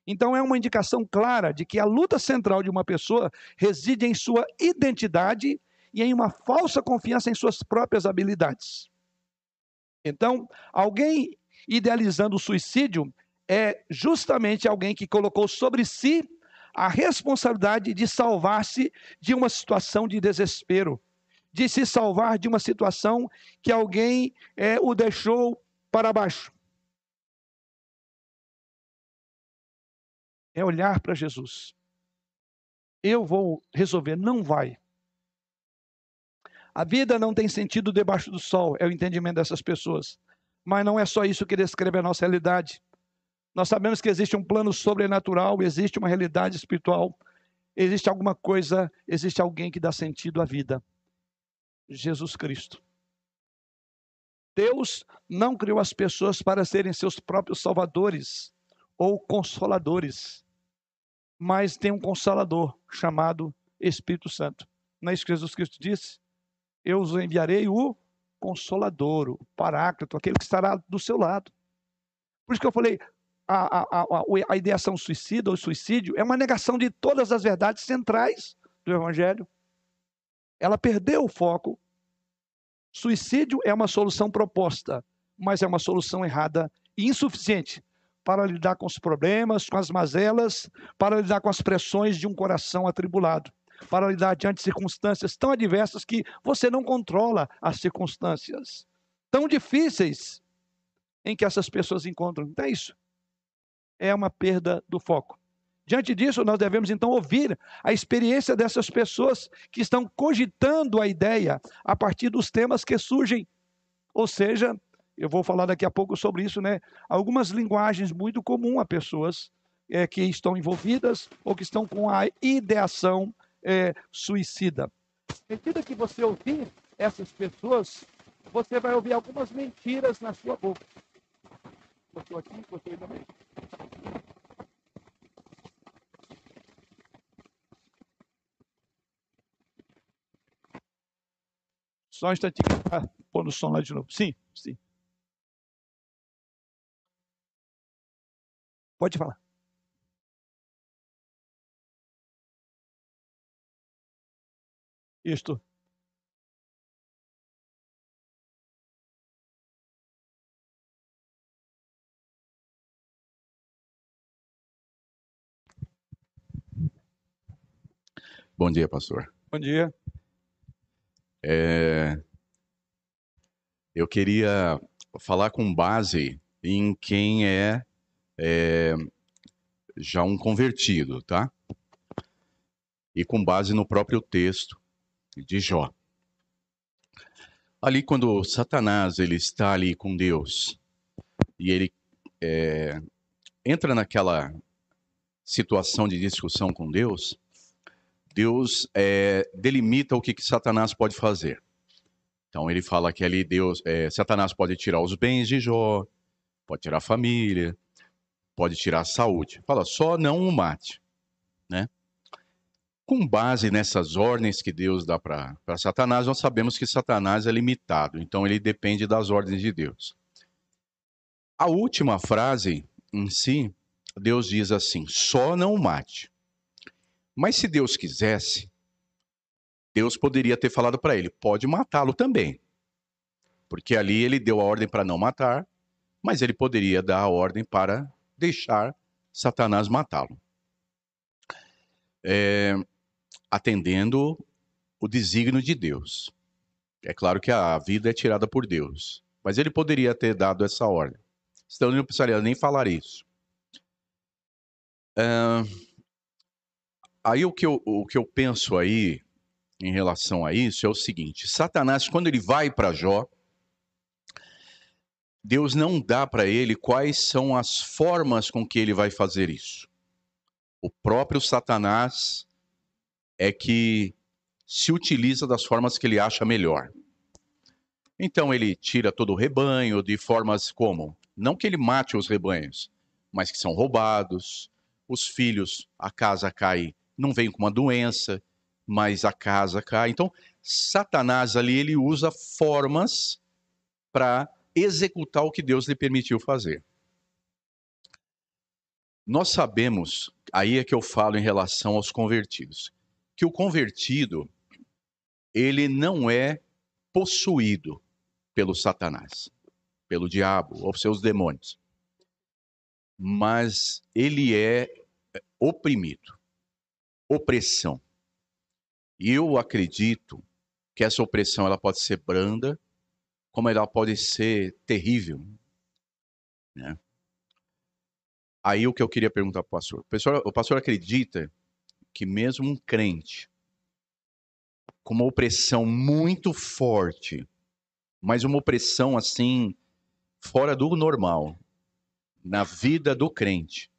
Então é uma indicação clara de que a luta central de uma pessoa reside em sua identidade e em uma falsa confiança em suas próprias habilidades. Então, alguém idealizando o suicídio é justamente alguém que colocou sobre si a responsabilidade de salvar-se de uma situação de desespero, de se salvar de uma situação que alguém é, o deixou para baixo. É olhar para Jesus. Eu vou resolver, não vai. A vida não tem sentido debaixo do sol, é o entendimento dessas pessoas. Mas não é só isso que descreve a nossa realidade. Nós sabemos que existe um plano sobrenatural, existe uma realidade espiritual, existe alguma coisa, existe alguém que dá sentido à vida. Jesus Cristo. Deus não criou as pessoas para serem seus próprios salvadores ou consoladores mas tem um consolador chamado Espírito Santo. Não é isso que Jesus Cristo disse? Eu os enviarei o consolador, o paráclito, aquele que estará do seu lado. Por isso que eu falei, a, a, a, a ideação suicida ou suicídio é uma negação de todas as verdades centrais do Evangelho. Ela perdeu o foco Suicídio é uma solução proposta, mas é uma solução errada e insuficiente para lidar com os problemas, com as mazelas, para lidar com as pressões de um coração atribulado, para lidar diante de circunstâncias tão adversas que você não controla as circunstâncias, tão difíceis em que essas pessoas encontram. Então é isso. É uma perda do foco. Diante disso, nós devemos então ouvir a experiência dessas pessoas que estão cogitando a ideia a partir dos temas que surgem. Ou seja, eu vou falar daqui a pouco sobre isso, né? Algumas linguagens muito comuns a pessoas é, que estão envolvidas ou que estão com a ideação é, suicida. À medida que você ouvir essas pessoas, você vai ouvir algumas mentiras na sua boca. Eu estou aqui, aí também. Só um instantinho para pôr o som lá de novo. Sim, sim. Pode falar. Isto. Bom dia, pastor. Bom dia. É, eu queria falar com base em quem é, é já um convertido, tá? E com base no próprio texto de Jó. Ali quando Satanás ele está ali com Deus e ele é, entra naquela situação de discussão com Deus, Deus é, delimita o que, que, Satanás pode fazer. Então ele fala que ali Deus, é, Satanás pode tirar os bens de Jó, pode tirar a família, pode tirar a saúde. Fala, só não o mate, né? Com base nessas ordens que Deus dá para Satanás, nós sabemos que Satanás é limitado, então ele depende das ordens de Deus. A última frase em si, Deus diz assim: só não o mate. Mas se Deus quisesse, Deus poderia ter falado para ele: pode matá-lo também. Porque ali ele deu a ordem para não matar, mas ele poderia dar a ordem para deixar Satanás matá-lo. É, atendendo o desígnio de Deus. É claro que a vida é tirada por Deus, mas ele poderia ter dado essa ordem. Então ele não precisaria nem falar isso. Uh, aí o que, eu, o que eu penso aí em relação a isso é o seguinte: Satanás, quando ele vai para Jó, Deus não dá para ele quais são as formas com que ele vai fazer isso. O próprio Satanás é que se utiliza das formas que ele acha melhor. Então ele tira todo o rebanho de formas como? Não que ele mate os rebanhos, mas que são roubados, os filhos, a casa cai não vem com uma doença, mas a casa cai. Então, Satanás ali ele usa formas para executar o que Deus lhe permitiu fazer. Nós sabemos, aí é que eu falo em relação aos convertidos, que o convertido ele não é possuído pelo Satanás, pelo diabo ou seus demônios, mas ele é oprimido opressão. E eu acredito que essa opressão ela pode ser branda, como ela pode ser terrível. Né? Aí o que eu queria perguntar para o pastor. o pastor. O pastor acredita que mesmo um crente com uma opressão muito forte, mas uma opressão assim fora do normal na vida do crente,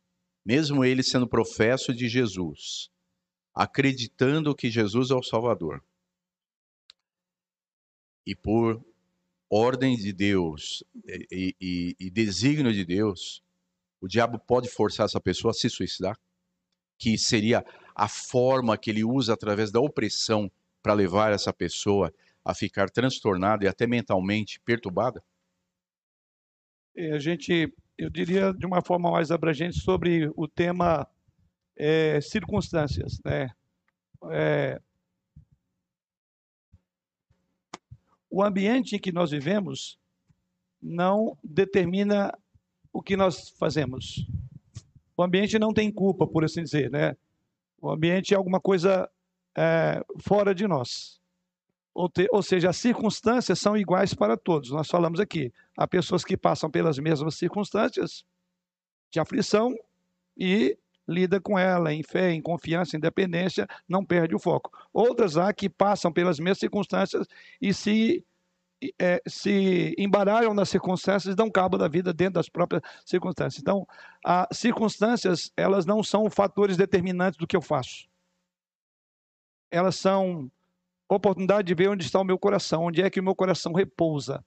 mesmo ele sendo professo de Jesus, acreditando que Jesus é o Salvador. E por ordem de Deus e, e, e de Deus, o diabo pode forçar essa pessoa a se suicidar, que seria a forma que ele usa através da opressão para levar essa pessoa a ficar transtornada e até mentalmente perturbada? É, a gente, eu diria de uma forma mais abrangente sobre o tema é, circunstâncias, né? É, o ambiente em que nós vivemos não determina o que nós fazemos. O ambiente não tem culpa, por assim dizer, né? O ambiente é alguma coisa é, fora de nós. Ou, te, ou, seja, as circunstâncias são iguais para todos. Nós falamos aqui, há pessoas que passam pelas mesmas circunstâncias de aflição e lida com ela em fé, em confiança, em dependência, não perde o foco. Outras há que passam pelas mesmas circunstâncias e se é, se embaralham nas circunstâncias e dão cabo da vida dentro das próprias circunstâncias. Então, as circunstâncias, elas não são fatores determinantes do que eu faço. Elas são oportunidade de ver onde está o meu coração, onde é que o meu coração repousa.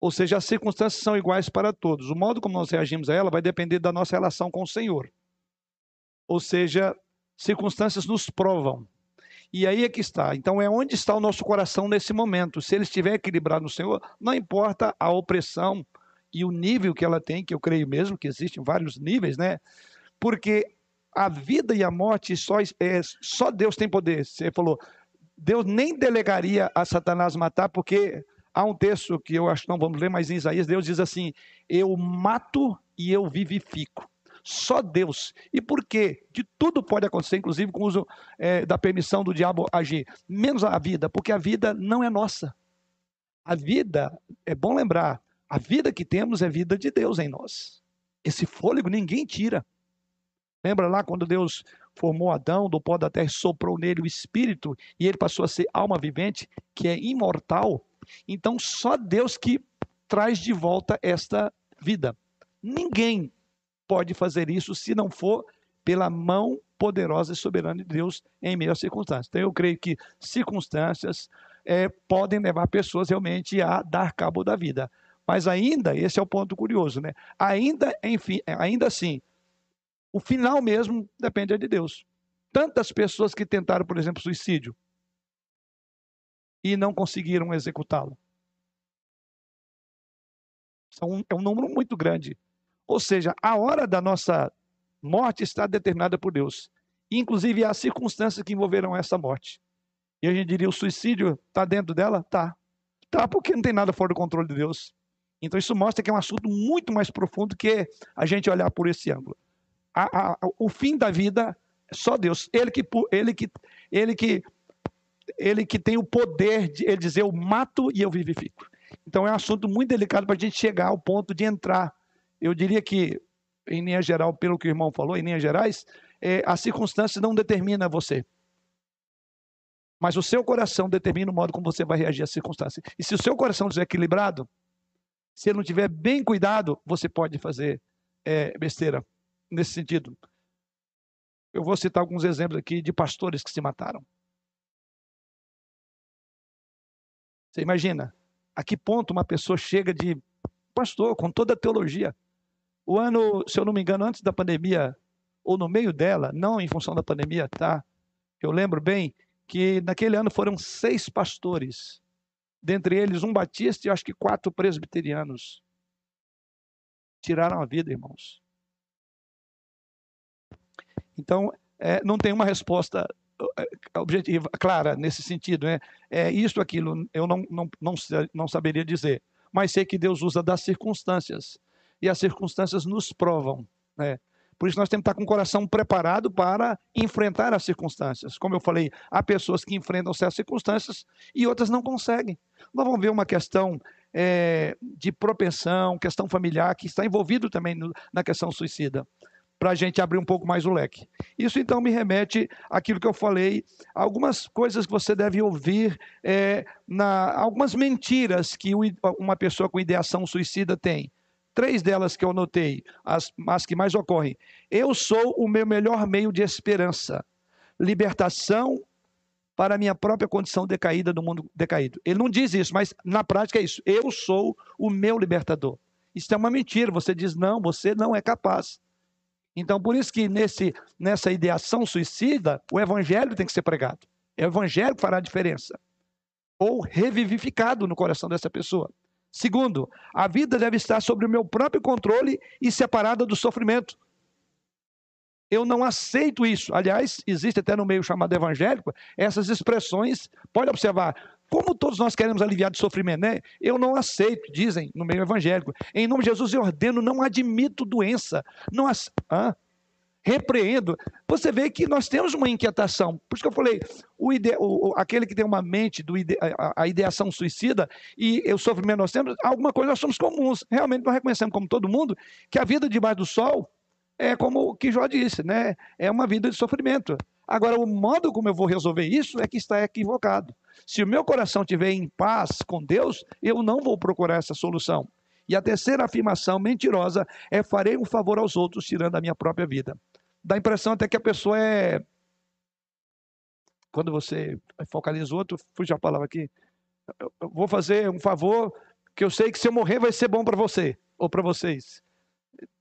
Ou seja, as circunstâncias são iguais para todos. O modo como nós reagimos a ela vai depender da nossa relação com o Senhor. Ou seja, circunstâncias nos provam. E aí é que está. Então é onde está o nosso coração nesse momento. Se ele estiver equilibrado no Senhor, não importa a opressão e o nível que ela tem, que eu creio mesmo que existem vários níveis, né? Porque a vida e a morte só, é, só Deus tem poder. Você falou, Deus nem delegaria a Satanás matar, porque há um texto que eu acho que não vamos ler, mas em Isaías Deus diz assim: Eu mato e eu vivifico. Só Deus. E por quê? De tudo pode acontecer, inclusive com o uso é, da permissão do diabo agir, menos a vida, porque a vida não é nossa. A vida, é bom lembrar, a vida que temos é vida de Deus em nós. Esse fôlego ninguém tira. Lembra lá quando Deus formou Adão do pó da terra e soprou nele o espírito e ele passou a ser alma vivente, que é imortal? Então só Deus que traz de volta esta vida. Ninguém pode fazer isso se não for pela mão poderosa e soberana de Deus em meio às circunstâncias. Então, eu creio que circunstâncias é, podem levar pessoas realmente a dar cabo da vida. Mas ainda, esse é o ponto curioso, né? Ainda, enfim, ainda assim, o final mesmo depende de Deus. Tantas pessoas que tentaram, por exemplo, suicídio e não conseguiram executá-lo. É um número muito grande. Ou seja, a hora da nossa morte está determinada por Deus. Inclusive, há circunstâncias que envolverão essa morte. E a gente diria, o suicídio está dentro dela? Tá. Tá, porque não tem nada fora do controle de Deus. Então, isso mostra que é um assunto muito mais profundo que a gente olhar por esse ângulo. A, a, o fim da vida é só Deus. Ele que, ele que, ele que, ele que tem o poder de ele dizer: Eu mato e eu vivifico. Então, é um assunto muito delicado para a gente chegar ao ponto de entrar eu diria que, em linha geral, pelo que o irmão falou, em linhas gerais, é, as circunstâncias não determinam você. Mas o seu coração determina o modo como você vai reagir às circunstâncias. E se o seu coração estiver equilibrado, se ele não estiver bem cuidado, você pode fazer é, besteira nesse sentido. Eu vou citar alguns exemplos aqui de pastores que se mataram. Você imagina a que ponto uma pessoa chega de pastor, com toda a teologia, o ano, se eu não me engano, antes da pandemia, ou no meio dela, não em função da pandemia, tá? Eu lembro bem que naquele ano foram seis pastores, dentre eles um batista e acho que quatro presbiterianos. Tiraram a vida, irmãos. Então, é, não tem uma resposta é, objetiva, clara nesse sentido. Né? É isso, aquilo, eu não, não, não, não saberia dizer. Mas sei que Deus usa das circunstâncias e as circunstâncias nos provam. Né? Por isso nós temos que estar com o coração preparado para enfrentar as circunstâncias. Como eu falei, há pessoas que enfrentam certas circunstâncias e outras não conseguem. Nós vamos ver uma questão é, de propensão, questão familiar, que está envolvido também no, na questão suicida para a gente abrir um pouco mais o leque. Isso então me remete àquilo que eu falei, algumas coisas que você deve ouvir, é, na, algumas mentiras que uma pessoa com ideação suicida tem. Três delas que eu notei, as, as que mais ocorrem. Eu sou o meu melhor meio de esperança. Libertação para a minha própria condição decaída do mundo decaído. Ele não diz isso, mas na prática é isso. Eu sou o meu libertador. Isso é uma mentira. Você diz, não, você não é capaz. Então, por isso que nesse, nessa ideação suicida, o evangelho tem que ser pregado. É o evangelho que fará a diferença. Ou revivificado no coração dessa pessoa. Segundo, a vida deve estar sobre o meu próprio controle e separada do sofrimento. Eu não aceito isso. Aliás, existe até no meio chamado evangélico essas expressões. Pode observar, como todos nós queremos aliviar de sofrimento, né? Eu não aceito, dizem no meio evangélico. Em nome de Jesus eu ordeno, não admito doença. Não ac... ah, repreendo. Você vê que nós temos uma inquietação. Por isso que eu falei, o ide... o, aquele que tem uma mente, do ide... a, a ideação suicida e o sofrimento nós temos, alguma coisa nós somos comuns. Realmente nós reconhecemos, como todo mundo, que a vida debaixo do sol é como o que Jó disse, né? É uma vida de sofrimento. Agora, o modo como eu vou resolver isso é que está equivocado. Se o meu coração estiver em paz com Deus, eu não vou procurar essa solução. E a terceira afirmação mentirosa é farei um favor aos outros tirando a minha própria vida. Dá a impressão até que a pessoa é. Quando você focaliza o outro, fuja a palavra aqui. Eu vou fazer um favor que eu sei que se eu morrer vai ser bom para você ou para vocês.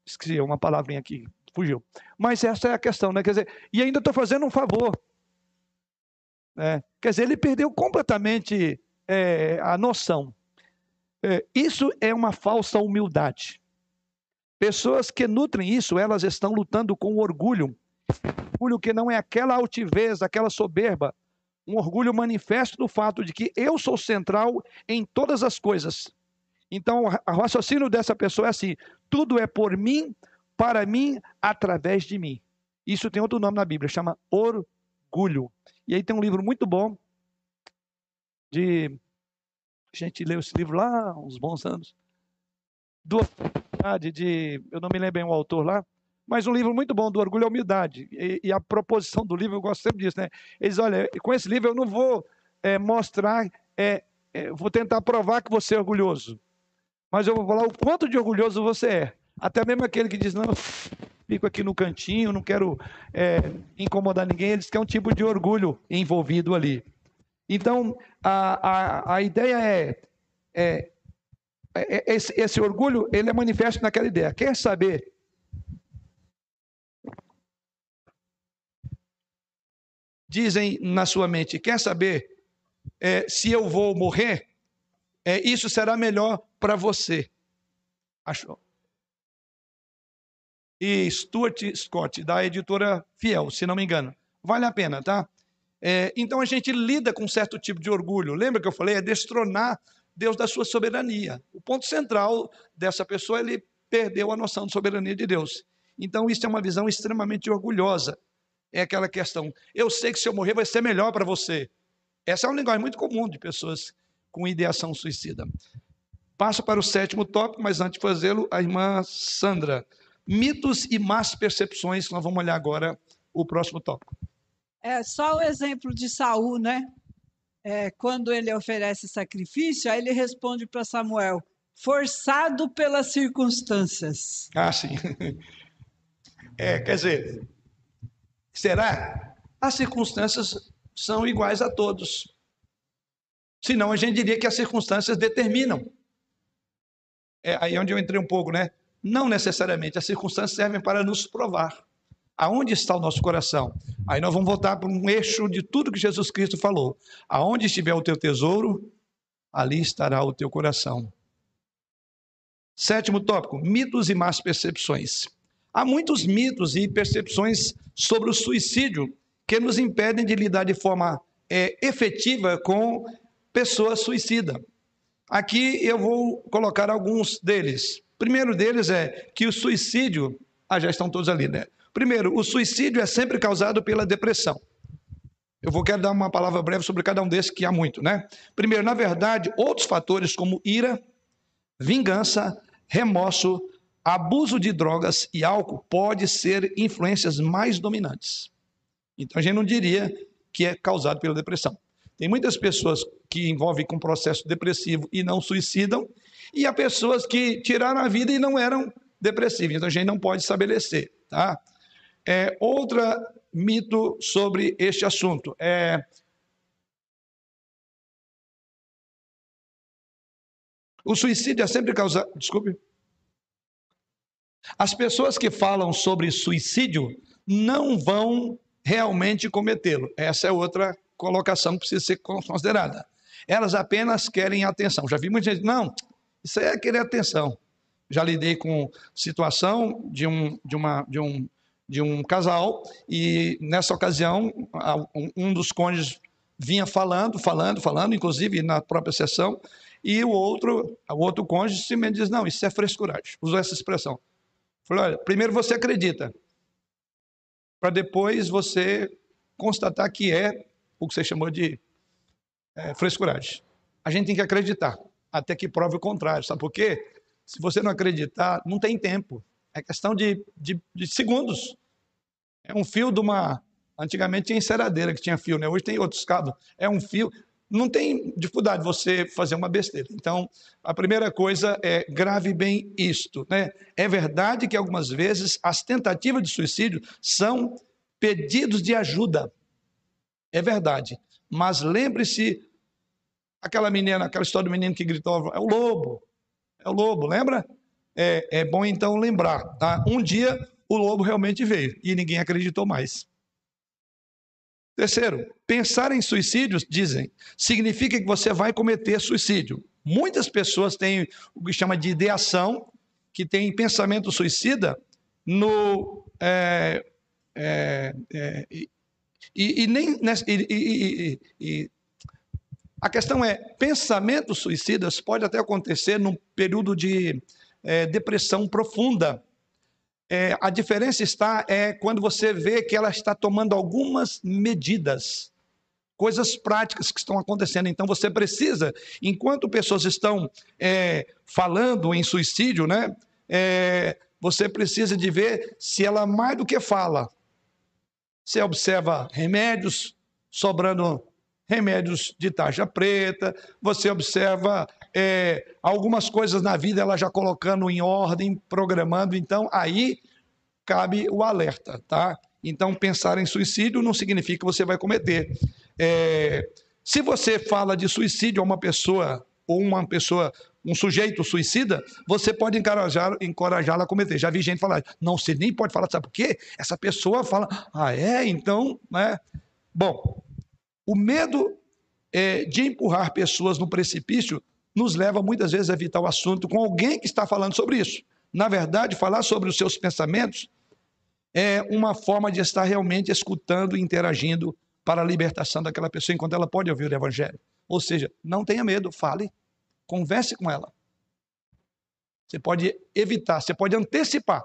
Esqueci uma palavrinha aqui, fugiu. Mas essa é a questão, né? Quer dizer, e ainda estou fazendo um favor. É, quer dizer, ele perdeu completamente é, a noção. É, isso é uma falsa humildade. Pessoas que nutrem isso, elas estão lutando com orgulho. Orgulho que não é aquela altivez, aquela soberba. Um orgulho manifesto do fato de que eu sou central em todas as coisas. Então, o raciocínio dessa pessoa é assim: tudo é por mim, para mim, através de mim. Isso tem outro nome na Bíblia, chama orgulho. E aí tem um livro muito bom de a gente leu esse livro lá uns bons anos. Do de, eu não me lembro bem o autor lá, mas um livro muito bom do orgulho e humildade. E, e, a proposição do livro, eu gosto sempre disso, né? Eles, olha, com esse livro eu não vou é, mostrar, é, é, vou tentar provar que você é orgulhoso mas eu vou falar o quanto de orgulhoso você é. Até mesmo aquele que diz, não, fico aqui no cantinho, não quero incomodar ninguém, eles querem um tipo de orgulho envolvido ali. Então, a, a, a ideia é, é esse, esse orgulho, ele é manifesto naquela ideia. Quer saber dizem na sua mente: quer saber é, se eu vou morrer? É, isso será melhor para você. Achou? E Stuart Scott, da editora Fiel, se não me engano. Vale a pena, tá? É, então a gente lida com um certo tipo de orgulho. Lembra que eu falei? É destronar Deus da sua soberania. O ponto central dessa pessoa, ele perdeu a noção de soberania de Deus. Então isso é uma visão extremamente orgulhosa. É aquela questão, eu sei que se eu morrer vai ser melhor para você. Essa é uma linguagem muito comum de pessoas com ideação suicida. Passo para o sétimo tópico, mas antes de fazê-lo, a irmã Sandra. Mitos e más percepções, nós vamos olhar agora o próximo tópico. É só o exemplo de Saul, né? É, quando ele oferece sacrifício, aí ele responde para Samuel: forçado pelas circunstâncias. Ah, sim. É, quer dizer, será? As circunstâncias são iguais a todos. Senão a gente diria que as circunstâncias determinam é aí onde eu entrei um pouco, né? Não necessariamente, as circunstâncias servem para nos provar aonde está o nosso coração. Aí nós vamos voltar para um eixo de tudo que Jesus Cristo falou. Aonde estiver o teu tesouro, ali estará o teu coração. Sétimo tópico: mitos e más percepções. Há muitos mitos e percepções sobre o suicídio que nos impedem de lidar de forma é, efetiva com pessoas suicidas. Aqui eu vou colocar alguns deles. Primeiro deles é que o suicídio. Ah, já estão todos ali, né? Primeiro, o suicídio é sempre causado pela depressão. Eu vou quero dar uma palavra breve sobre cada um desses, que há muito, né? Primeiro, na verdade, outros fatores como ira, vingança, remorso, abuso de drogas e álcool pode ser influências mais dominantes. Então a gente não diria que é causado pela depressão. Tem muitas pessoas que envolvem com processo depressivo e não suicidam, e há pessoas que tiraram a vida e não eram depressivas. Então a gente não pode estabelecer, tá? É, outra mito sobre este assunto é o suicídio é sempre causado. Desculpe. As pessoas que falam sobre suicídio não vão realmente cometê-lo. Essa é outra colocação que precisa ser considerada. Elas apenas querem atenção. Já vi muita gente, não, isso é querer atenção. Já lidei com situação de um, de uma, de um, de um casal e nessa ocasião um dos cônjuges vinha falando, falando, falando, inclusive na própria sessão, e o outro, o outro cônjuge simplesmente diz: não, isso é frescuragem. Usou essa expressão. Falei: olha, primeiro você acredita, para depois você constatar que é o que você chamou de é, frescuragem. A gente tem que acreditar, até que prove o contrário. Sabe por quê? Se você não acreditar, não tem tempo. É questão de, de, de segundos. É um fio de uma. Antigamente tinha enceradeira que tinha fio, né? Hoje tem outros cabos. É um fio. Não tem dificuldade você fazer uma besteira. Então, a primeira coisa é grave bem isto, né? É verdade que algumas vezes as tentativas de suicídio são pedidos de ajuda. É verdade. Mas lembre-se aquela menina, aquela história do menino que gritou, é o lobo. É o lobo, lembra? É, é bom então lembrar, tá? Um dia o lobo realmente veio e ninguém acreditou mais. Terceiro, pensar em suicídios, dizem, significa que você vai cometer suicídio. Muitas pessoas têm o que chama de ideação, que tem pensamento suicida no. É, é, é, e, e, nem. E, e, a questão é: pensamentos suicidas pode até acontecer num período de é, depressão profunda. É, a diferença está é quando você vê que ela está tomando algumas medidas, coisas práticas que estão acontecendo. Então você precisa, enquanto pessoas estão é, falando em suicídio, né? É, você precisa de ver se ela mais do que fala. Você observa remédios sobrando remédios de tarja preta, você observa é, algumas coisas na vida ela já colocando em ordem, programando, então aí cabe o alerta, tá? Então pensar em suicídio não significa que você vai cometer. É, se você fala de suicídio a uma pessoa ou uma pessoa, um sujeito suicida, você pode encorajá-la encorajá a cometer. Já vi gente falar, não, você nem pode falar, sabe por quê? Essa pessoa fala, ah, é? Então, né? Bom, o medo é, de empurrar pessoas no precipício nos leva muitas vezes a evitar o assunto com alguém que está falando sobre isso. Na verdade, falar sobre os seus pensamentos é uma forma de estar realmente escutando e interagindo para a libertação daquela pessoa enquanto ela pode ouvir o evangelho. Ou seja, não tenha medo, fale, converse com ela. Você pode evitar, você pode antecipar,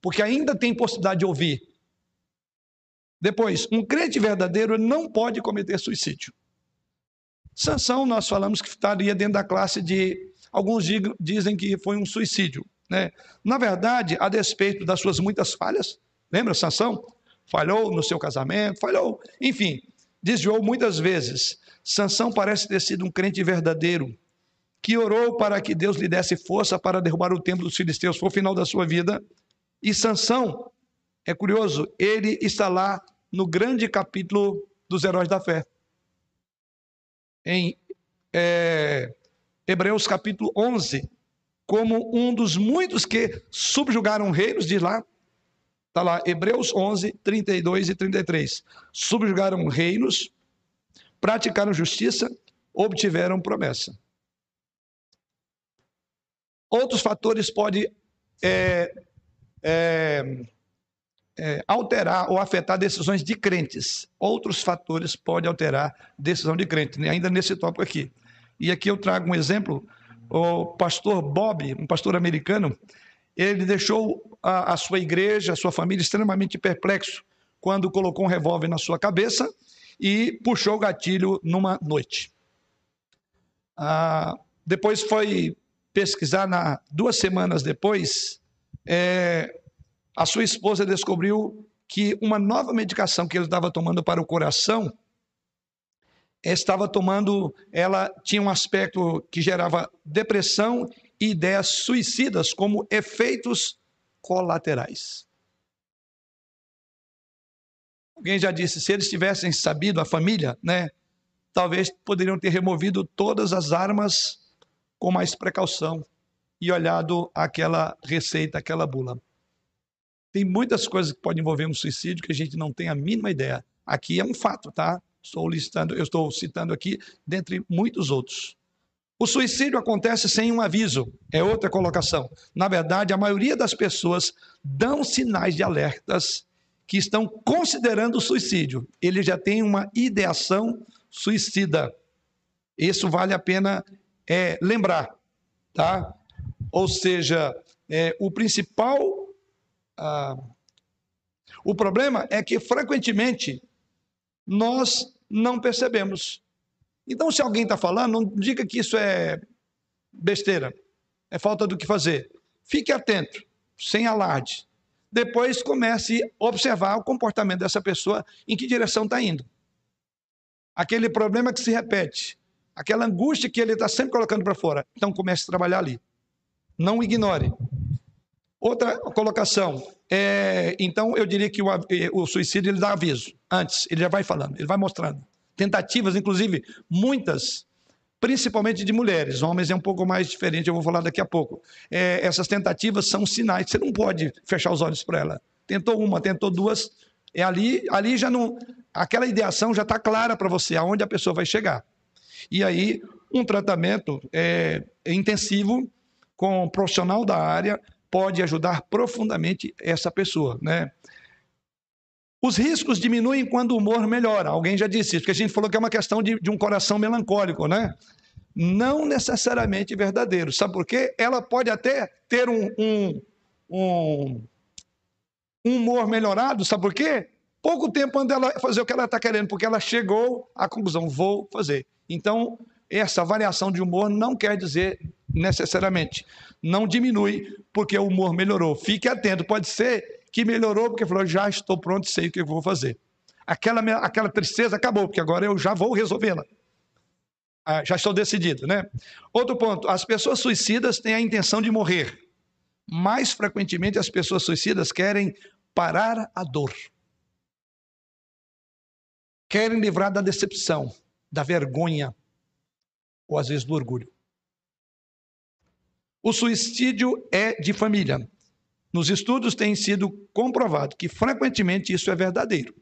porque ainda tem possibilidade de ouvir depois, um crente verdadeiro não pode cometer suicídio. Sansão, nós falamos que estaria dentro da classe de. Alguns dizem que foi um suicídio. Né? Na verdade, a despeito das suas muitas falhas, lembra Sansão? Falhou no seu casamento, falhou, enfim, desviou muitas vezes. Sansão parece ter sido um crente verdadeiro, que orou para que Deus lhe desse força para derrubar o templo dos filisteus. Foi o final da sua vida. E Sansão, é curioso, ele está lá no grande capítulo dos heróis da fé. Em é, Hebreus capítulo 11, como um dos muitos que subjugaram reinos, de lá, está lá, Hebreus 11, 32 e 33. Subjugaram reinos, praticaram justiça, obtiveram promessa. Outros fatores podem é, é, é, alterar ou afetar decisões de crentes. Outros fatores podem alterar decisão de crente, né? ainda nesse tópico aqui. E aqui eu trago um exemplo. O pastor Bob, um pastor americano, ele deixou a, a sua igreja, a sua família extremamente perplexo quando colocou um revólver na sua cabeça e puxou o gatilho numa noite. Ah, depois foi pesquisar, na, duas semanas depois, é, a sua esposa descobriu que uma nova medicação que ele estava tomando para o coração estava tomando, ela tinha um aspecto que gerava depressão e ideias suicidas como efeitos colaterais. Alguém já disse, se eles tivessem sabido, a família, né, talvez poderiam ter removido todas as armas com mais precaução e olhado aquela receita, aquela bula. Tem muitas coisas que podem envolver um suicídio que a gente não tem a mínima ideia. Aqui é um fato, tá? Estou listando, eu estou citando aqui, dentre muitos outros. O suicídio acontece sem um aviso, é outra colocação. Na verdade, a maioria das pessoas dão sinais de alertas que estão considerando o suicídio. Ele já tem uma ideação suicida. Isso vale a pena é, lembrar, tá? Ou seja, é, o principal. Ah, o problema é que frequentemente nós não percebemos. Então, se alguém está falando, não diga que isso é besteira, é falta do que fazer. Fique atento, sem alarde. Depois comece a observar o comportamento dessa pessoa, em que direção está indo. Aquele problema que se repete, aquela angústia que ele está sempre colocando para fora. Então comece a trabalhar ali. Não ignore. Outra colocação, é, então eu diria que o, o, suicídio ele dá aviso antes, ele já vai falando, ele vai mostrando. Tentativas, inclusive, muitas, principalmente de mulheres, homens é um pouco mais diferente, eu vou falar daqui a pouco. É, essas tentativas são sinais, você não pode fechar os olhos para ela. Tentou uma, tentou duas, é ali, ali já não, aquela ideação já está clara para você, aonde a pessoa vai chegar. E aí, um tratamento é intensivo com um profissional da área pode ajudar profundamente essa pessoa, né? Os riscos diminuem quando o humor melhora. Alguém já disse isso, porque a gente falou que é uma questão de, de um coração melancólico, né? Não necessariamente verdadeiro. Sabe por quê? Ela pode até ter um, um, um, um humor melhorado, sabe por quê? Pouco tempo antes dela fazer o que ela está querendo, porque ela chegou à conclusão, vou fazer. Então, essa variação de humor não quer dizer necessariamente. Não diminui porque o humor melhorou. Fique atento, pode ser que melhorou porque falou: já estou pronto, sei o que eu vou fazer. Aquela, aquela tristeza acabou, porque agora eu já vou resolvê-la. Ah, já estou decidido, né? Outro ponto: as pessoas suicidas têm a intenção de morrer. Mais frequentemente, as pessoas suicidas querem parar a dor. Querem livrar da decepção, da vergonha, ou às vezes do orgulho. O suicídio é de família. Nos estudos tem sido comprovado que frequentemente isso é verdadeiro.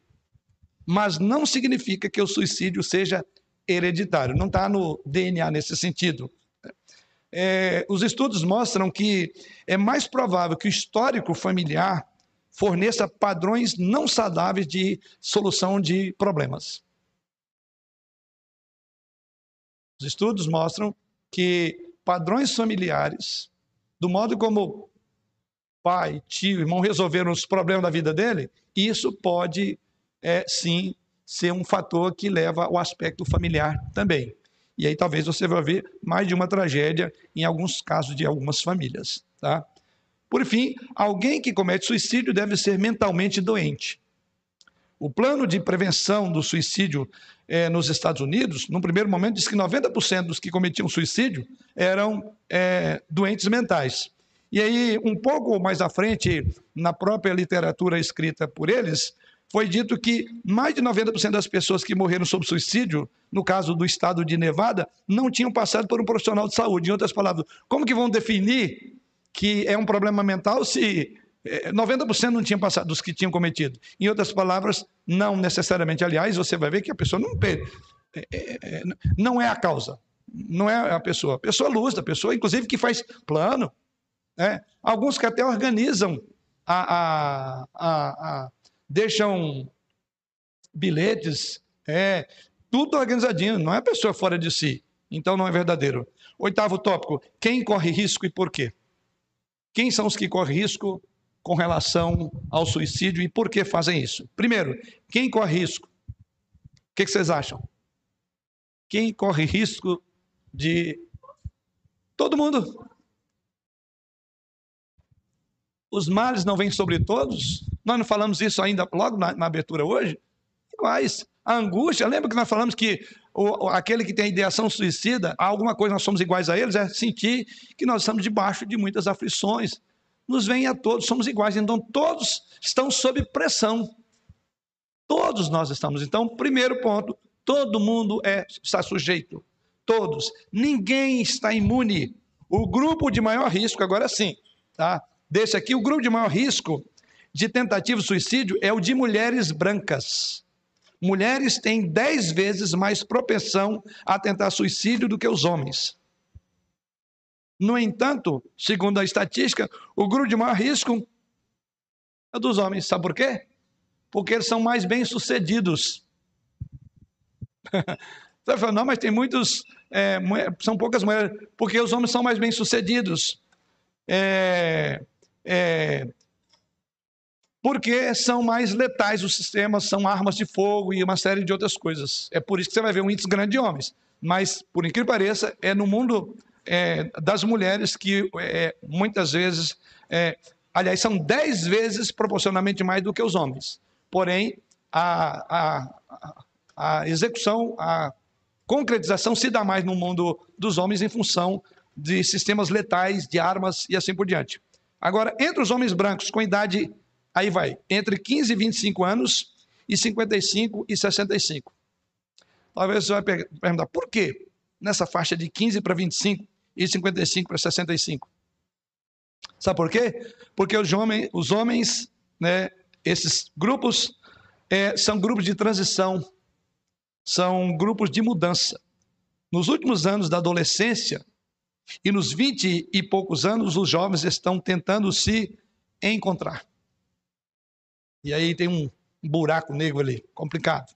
Mas não significa que o suicídio seja hereditário, não está no DNA nesse sentido. É, os estudos mostram que é mais provável que o histórico familiar forneça padrões não saudáveis de solução de problemas. Os estudos mostram que padrões familiares, do modo como pai, tio, irmão resolveram os problemas da vida dele, isso pode é, sim ser um fator que leva ao aspecto familiar também. E aí talvez você vai ver mais de uma tragédia em alguns casos de algumas famílias. Tá? Por fim, alguém que comete suicídio deve ser mentalmente doente. O plano de prevenção do suicídio é, nos Estados Unidos, no primeiro momento, diz que 90% dos que cometiam suicídio eram é, doentes mentais. E aí, um pouco mais à frente, na própria literatura escrita por eles, foi dito que mais de 90% das pessoas que morreram sob suicídio, no caso do estado de Nevada, não tinham passado por um profissional de saúde. Em outras palavras, como que vão definir que é um problema mental se 90% eh, não tinham passado dos que tinham cometido? Em outras palavras, não necessariamente. Aliás, você vai ver que a pessoa não, é, não é a causa, não é a pessoa. A pessoa lúcida, a pessoa, inclusive, que faz plano, né? Alguns que até organizam, a, a, a, a deixam bilhetes, é, tudo organizadinho, não é pessoa fora de si. Então não é verdadeiro. Oitavo tópico: quem corre risco e por quê? Quem são os que correm risco com relação ao suicídio e por que fazem isso? Primeiro, quem corre risco? O que, vocês acham? Quem corre risco de. Todo mundo os males não vêm sobre todos? Nós não falamos isso ainda logo na, na abertura hoje? Iguais. A angústia, lembra que nós falamos que o, aquele que tem ideação suicida, alguma coisa nós somos iguais a eles, é sentir que nós estamos debaixo de muitas aflições. Nos vem a todos, somos iguais, então todos estão sob pressão. Todos nós estamos. Então, primeiro ponto, todo mundo é, está sujeito. Todos. Ninguém está imune. O grupo de maior risco, agora sim, tá? desse aqui, o grupo de maior risco de tentativa de suicídio é o de mulheres brancas. Mulheres têm dez vezes mais propensão a tentar suicídio do que os homens. No entanto, segundo a estatística, o grupo de maior risco é dos homens. Sabe por quê? porque eles são mais bem-sucedidos. Você vai falar, não, mas tem muitos, é, são poucas mulheres, porque os homens são mais bem-sucedidos. É, é, porque são mais letais os sistemas, são armas de fogo e uma série de outras coisas. É por isso que você vai ver um índice grande de homens. Mas, por incrível que pareça, é no mundo é, das mulheres que é, muitas vezes, é, aliás, são dez vezes proporcionalmente mais do que os homens. Porém, a, a, a execução, a concretização se dá mais no mundo dos homens em função de sistemas letais, de armas e assim por diante. Agora, entre os homens brancos com idade, aí vai, entre 15 e 25 anos e 55 e 65. Talvez você vai perguntar, por quê? Nessa faixa de 15 para 25 e 55 para 65. Sabe por quê? Porque os homens, os homens né, esses grupos é, são grupos de transição, são grupos de mudança. Nos últimos anos da adolescência e nos 20 e poucos anos, os jovens estão tentando se encontrar. E aí tem um buraco negro ali, complicado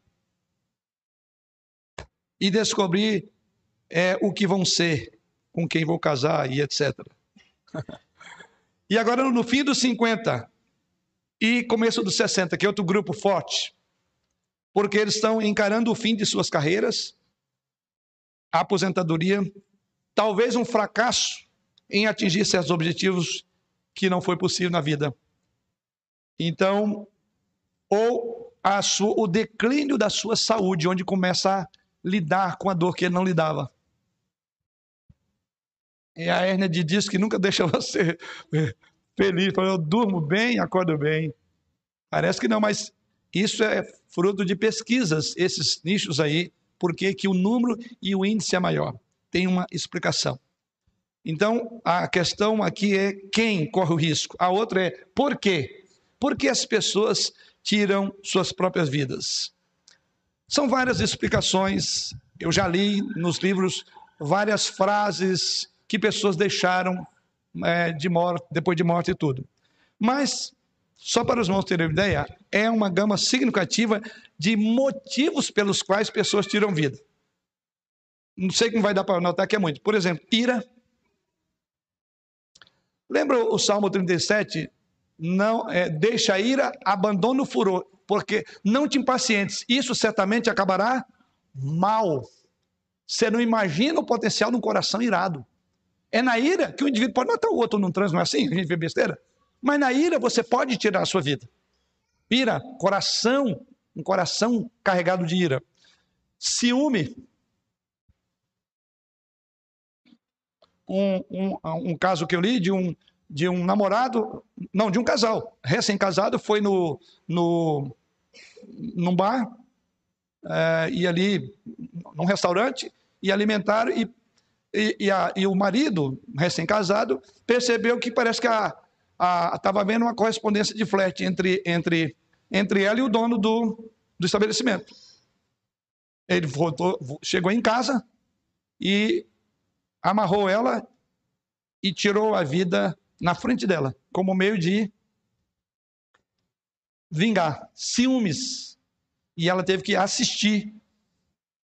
e descobrir é, o que vão ser, com quem vou casar e etc. e agora, no fim dos 50 e começo dos 60, que é outro grupo forte, porque eles estão encarando o fim de suas carreiras, a aposentadoria, talvez um fracasso em atingir certos objetivos que não foi possível na vida. Então, ou sua, o declínio da sua saúde, onde começa a lidar com a dor que ele não lidava. É a hérnia de disco que nunca deixa você feliz. Eu durmo bem, acordo bem. Parece que não, mas isso é fruto de pesquisas, esses nichos aí, porque que o número e o índice é maior. Tem uma explicação. Então, a questão aqui é quem corre o risco. A outra é por quê? Por que as pessoas tiram suas próprias vidas? São várias explicações. Eu já li nos livros várias frases que pessoas deixaram é, de morte, depois de morte e tudo. Mas, só para os irmãos terem ideia, é uma gama significativa de motivos pelos quais pessoas tiram vida. Não sei como vai dar para notar que é muito. Por exemplo, ira. Lembra o Salmo 37? Não, é, deixa a ira, abandona o furor porque não te impacientes, isso certamente acabará mal. Você não imagina o potencial de um coração irado. É na ira que o indivíduo pode matar o outro num trânsito, não é assim? A gente vê besteira. Mas na ira você pode tirar a sua vida. Ira, coração, um coração carregado de ira. Ciúme. Um, um, um caso que eu li de um, de um namorado, não, de um casal, recém-casado, foi no, no, num bar, é, e ali, num restaurante, e alimentaram, e, e, e, a, e o marido, recém-casado, percebeu que parece que estava havendo uma correspondência de flerte entre, entre, entre ela e o dono do, do estabelecimento. Ele voltou, chegou em casa e amarrou ela e tirou a vida na frente dela, como meio de vingar, ciúmes. E ela teve que assistir,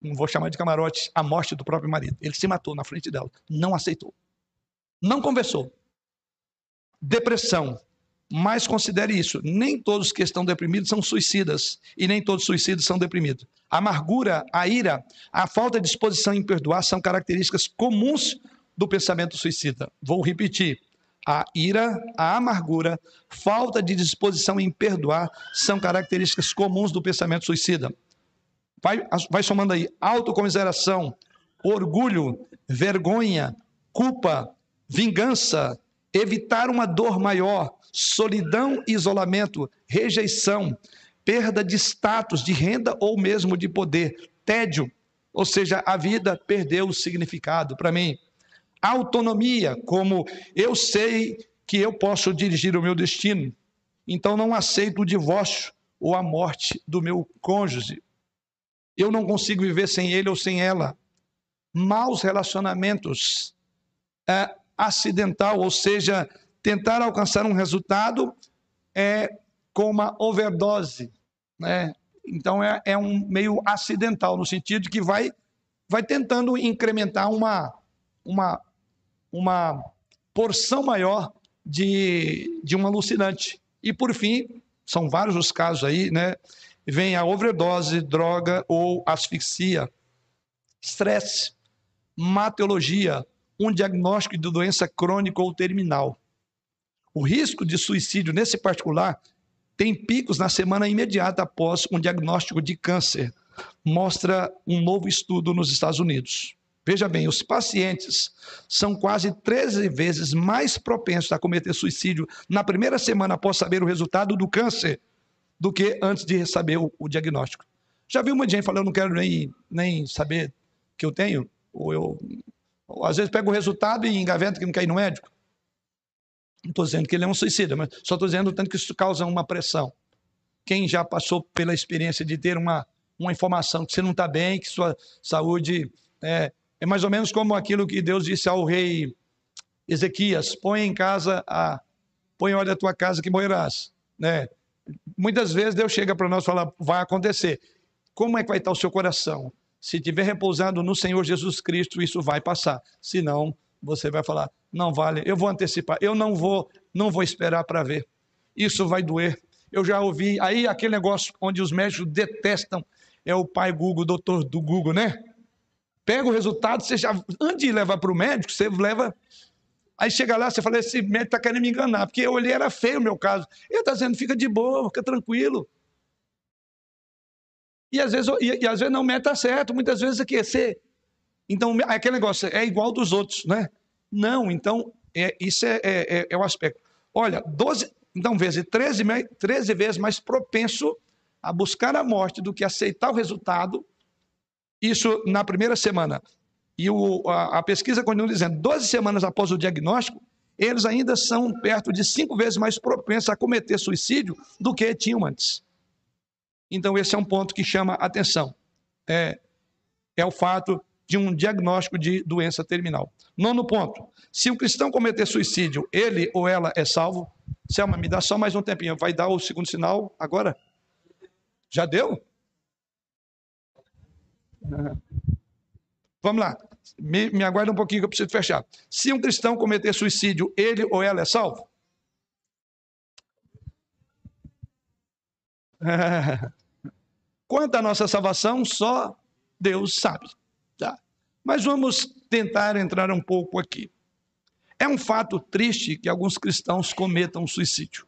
não vou chamar de camarote, a morte do próprio marido. Ele se matou na frente dela, não aceitou. Não conversou. Depressão. Mas considere isso: nem todos que estão deprimidos são suicidas, e nem todos suicidas são deprimidos. A amargura, a ira, a falta de disposição em perdoar são características comuns do pensamento suicida. Vou repetir: a ira, a amargura, falta de disposição em perdoar são características comuns do pensamento suicida. Vai, vai somando aí autocomiseração, orgulho, vergonha, culpa, vingança, evitar uma dor maior, solidão e isolamento, rejeição, perda de status, de renda ou mesmo de poder, tédio, ou seja, a vida perdeu o significado para mim autonomia, como eu sei que eu posso dirigir o meu destino, então não aceito o divórcio ou a morte do meu cônjuge. Eu não consigo viver sem ele ou sem ela. Maus relacionamentos, é, acidental, ou seja, tentar alcançar um resultado é com uma overdose né? Então é, é um meio acidental, no sentido de que vai, vai tentando incrementar uma, uma, uma porção maior de, de um alucinante. E por fim, são vários os casos aí, né? Vem a overdose, droga ou asfixia, estresse, matologia, um diagnóstico de doença crônica ou terminal. O risco de suicídio, nesse particular, tem picos na semana imediata após um diagnóstico de câncer, mostra um novo estudo nos Estados Unidos. Veja bem, os pacientes são quase 13 vezes mais propensos a cometer suicídio na primeira semana após saber o resultado do câncer do que antes de saber o, o diagnóstico. Já viu uma gente falando, eu não quero nem, nem saber que eu tenho? Ou eu, ou às vezes pego o resultado e engaveta que não quer ir no médico. Não estou dizendo que ele é um suicida, mas só estou dizendo tanto que isso causa uma pressão. Quem já passou pela experiência de ter uma, uma informação que você não está bem, que sua saúde é, é mais ou menos como aquilo que Deus disse ao rei Ezequias: põe em casa a, põe olha a tua casa que morrerás, né? Muitas vezes Deus chega para nós e fala: vai acontecer. Como é que vai estar o seu coração? Se tiver repousado no Senhor Jesus Cristo, isso vai passar. Se não, você vai falar: não vale, eu vou antecipar, eu não vou, não vou esperar para ver. Isso vai doer. Eu já ouvi aí aquele negócio onde os médicos detestam é o pai Google, doutor do Google, né? Pega o resultado, você já antes de levar para o médico, você leva Aí chega lá, você fala, esse médico está querendo me enganar, porque eu olhei, era feio o meu caso. Ele está dizendo, fica de boa, fica tranquilo. E às vezes, e, e às vezes não, o médico está certo, muitas vezes aqui, você... Então, aquele negócio é igual dos outros, né? Não, então, é, isso é, é, é, é o aspecto. Olha, 12, então, vezes 13, 13 vezes mais propenso a buscar a morte do que aceitar o resultado, isso na primeira semana. E o, a, a, pesquisa continua dizendo, 12 semanas após o diagnóstico, eles ainda são perto de cinco vezes mais propensos a cometer suicídio do que tinham antes. Então, esse é um ponto que chama atenção. É, é o fato de um diagnóstico de doença terminal. Nono ponto: se um cristão cometer suicídio, ele ou ela é salvo? Selma, me dá só mais um tempinho. Vai dar o segundo sinal agora? Já deu? Vamos lá. Me, me aguarda um pouquinho que eu preciso fechar. Se um cristão cometer suicídio, ele ou ela é salvo? Quanto à nossa salvação, só Deus sabe. Mas vamos tentar entrar um pouco aqui. É um fato triste que alguns cristãos cometam suicídio.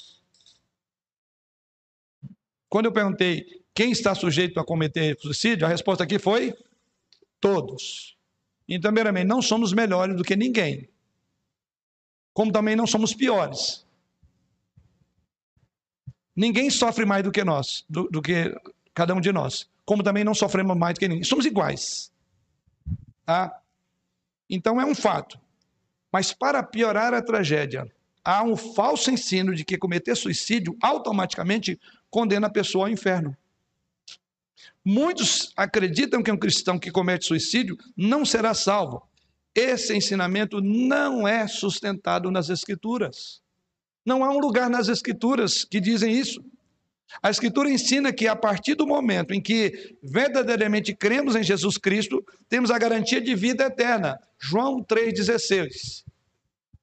Quando eu perguntei quem está sujeito a cometer suicídio, a resposta aqui foi todos. Então, primeiramente, não somos melhores do que ninguém. Como também não somos piores. Ninguém sofre mais do que nós, do, do que cada um de nós. Como também não sofremos mais do que ninguém. Somos iguais. Tá? Então é um fato. Mas para piorar a tragédia, há um falso ensino de que cometer suicídio automaticamente condena a pessoa ao inferno. Muitos acreditam que um cristão que comete suicídio não será salvo. Esse ensinamento não é sustentado nas Escrituras. Não há um lugar nas Escrituras que dizem isso. A Escritura ensina que a partir do momento em que verdadeiramente cremos em Jesus Cristo, temos a garantia de vida eterna. João 3,16.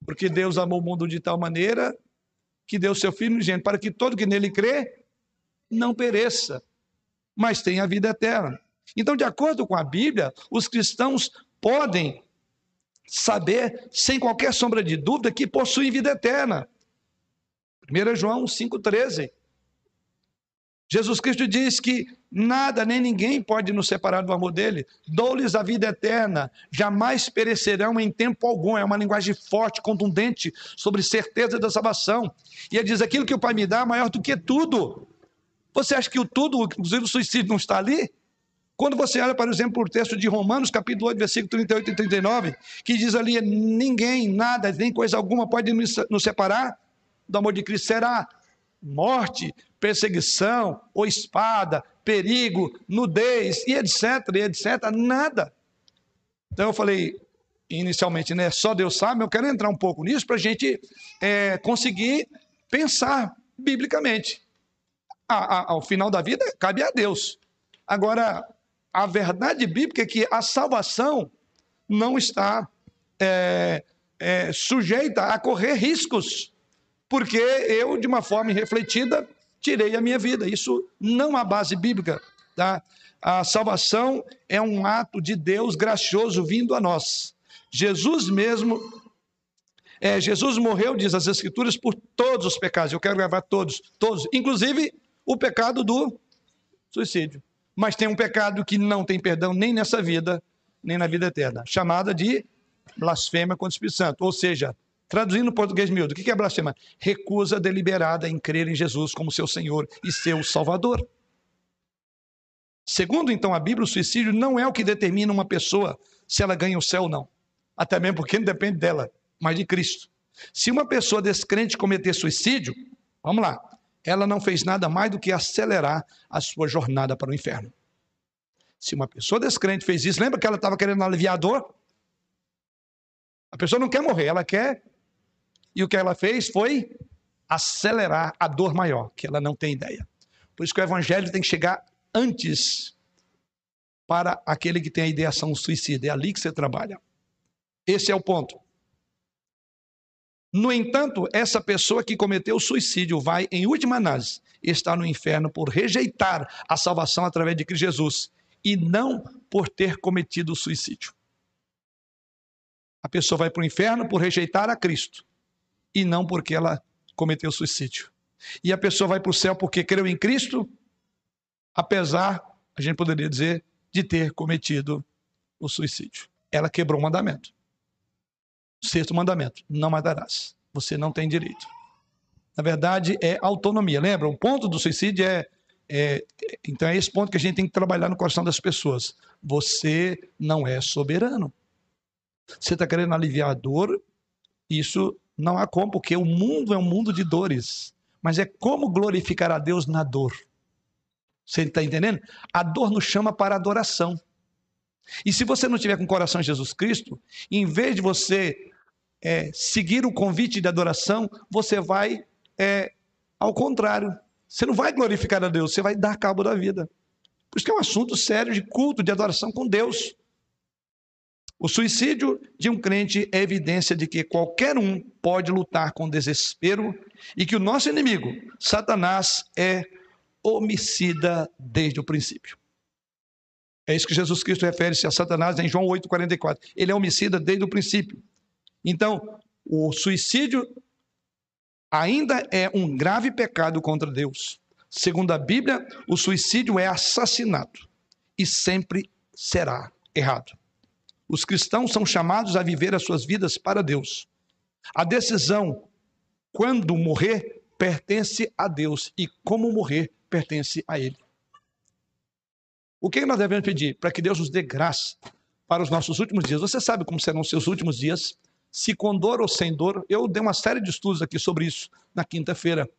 Porque Deus amou o mundo de tal maneira que deu seu Filho unigênito para que todo que nele crê não pereça, mas tenha a vida eterna. Então, de acordo com a Bíblia, os cristãos podem saber, sem qualquer sombra de dúvida, que possuem vida eterna. 1 João 5,13. Jesus Cristo diz que nada nem ninguém pode nos separar do amor dele. Dou-lhes a vida eterna, jamais perecerão em tempo algum. É uma linguagem forte, contundente, sobre certeza da salvação. E ele diz: aquilo que o Pai me dá é maior do que tudo. Você acha que o tudo, inclusive o suicídio, não está ali? Quando você olha, por exemplo, o texto de Romanos, capítulo 8, versículo 38 e 39, que diz ali: ninguém, nada, nem coisa alguma pode nos separar do amor de Cristo. Será morte, perseguição, ou espada, perigo, nudez, e etc, e etc, nada. Então eu falei inicialmente, né, só Deus sabe, eu quero entrar um pouco nisso para a gente é, conseguir pensar biblicamente. A, a, ao final da vida cabe a Deus. Agora, a verdade bíblica é que a salvação não está é, é, sujeita a correr riscos, porque eu, de uma forma refletida, tirei a minha vida. Isso não há base bíblica. Tá? A salvação é um ato de Deus gracioso vindo a nós. Jesus mesmo, é, Jesus morreu, diz as Escrituras, por todos os pecados. Eu quero gravar todos, todos, inclusive o pecado do suicídio. Mas tem um pecado que não tem perdão nem nessa vida, nem na vida eterna, chamada de blasfêmia contra o Espírito Santo. Ou seja, traduzindo no português miúdo, o que é blasfêmia? Recusa deliberada em crer em Jesus como seu Senhor e seu Salvador. Segundo, então, a Bíblia, o suicídio não é o que determina uma pessoa se ela ganha o céu ou não. Até mesmo porque não depende dela, mas de Cristo. Se uma pessoa descrente cometer suicídio, vamos lá, ela não fez nada mais do que acelerar a sua jornada para o inferno. Se uma pessoa descrente fez isso, lembra que ela estava querendo aliviar a dor? A pessoa não quer morrer, ela quer. E o que ela fez foi acelerar a dor maior, que ela não tem ideia. Por isso que o evangelho tem que chegar antes para aquele que tem a ideação suicida. É ali que você trabalha. Esse é o ponto. No entanto, essa pessoa que cometeu suicídio vai, em última análise, estar no inferno por rejeitar a salvação através de Cristo Jesus e não por ter cometido o suicídio. A pessoa vai para o inferno por rejeitar a Cristo e não porque ela cometeu suicídio. E a pessoa vai para o céu porque creu em Cristo apesar, a gente poderia dizer, de ter cometido o suicídio. Ela quebrou o mandamento. Sexto mandamento: não matarás. Você não tem direito. Na verdade, é autonomia. Lembra? O ponto do suicídio é, é. Então, é esse ponto que a gente tem que trabalhar no coração das pessoas. Você não é soberano. Você está querendo aliviar a dor, isso não há como, porque o mundo é um mundo de dores. Mas é como glorificar a Deus na dor. Você está entendendo? A dor nos chama para adoração. E se você não tiver com o coração em Jesus Cristo, em vez de você é, seguir o convite de adoração, você vai, é, ao contrário, você não vai glorificar a Deus, você vai dar cabo da vida. Por isso que é um assunto sério de culto, de adoração com Deus. O suicídio de um crente é evidência de que qualquer um pode lutar com desespero e que o nosso inimigo, Satanás, é homicida desde o princípio. É isso que Jesus Cristo refere-se a Satanás em João 8,44. Ele é homicida desde o princípio. Então, o suicídio ainda é um grave pecado contra Deus. Segundo a Bíblia, o suicídio é assassinato e sempre será errado. Os cristãos são chamados a viver as suas vidas para Deus. A decisão quando morrer pertence a Deus e como morrer pertence a Ele. O que nós devemos pedir? Para que Deus nos dê graça para os nossos últimos dias. Você sabe como serão os seus últimos dias? Se com dor ou sem dor. Eu dei uma série de estudos aqui sobre isso na quinta-feira.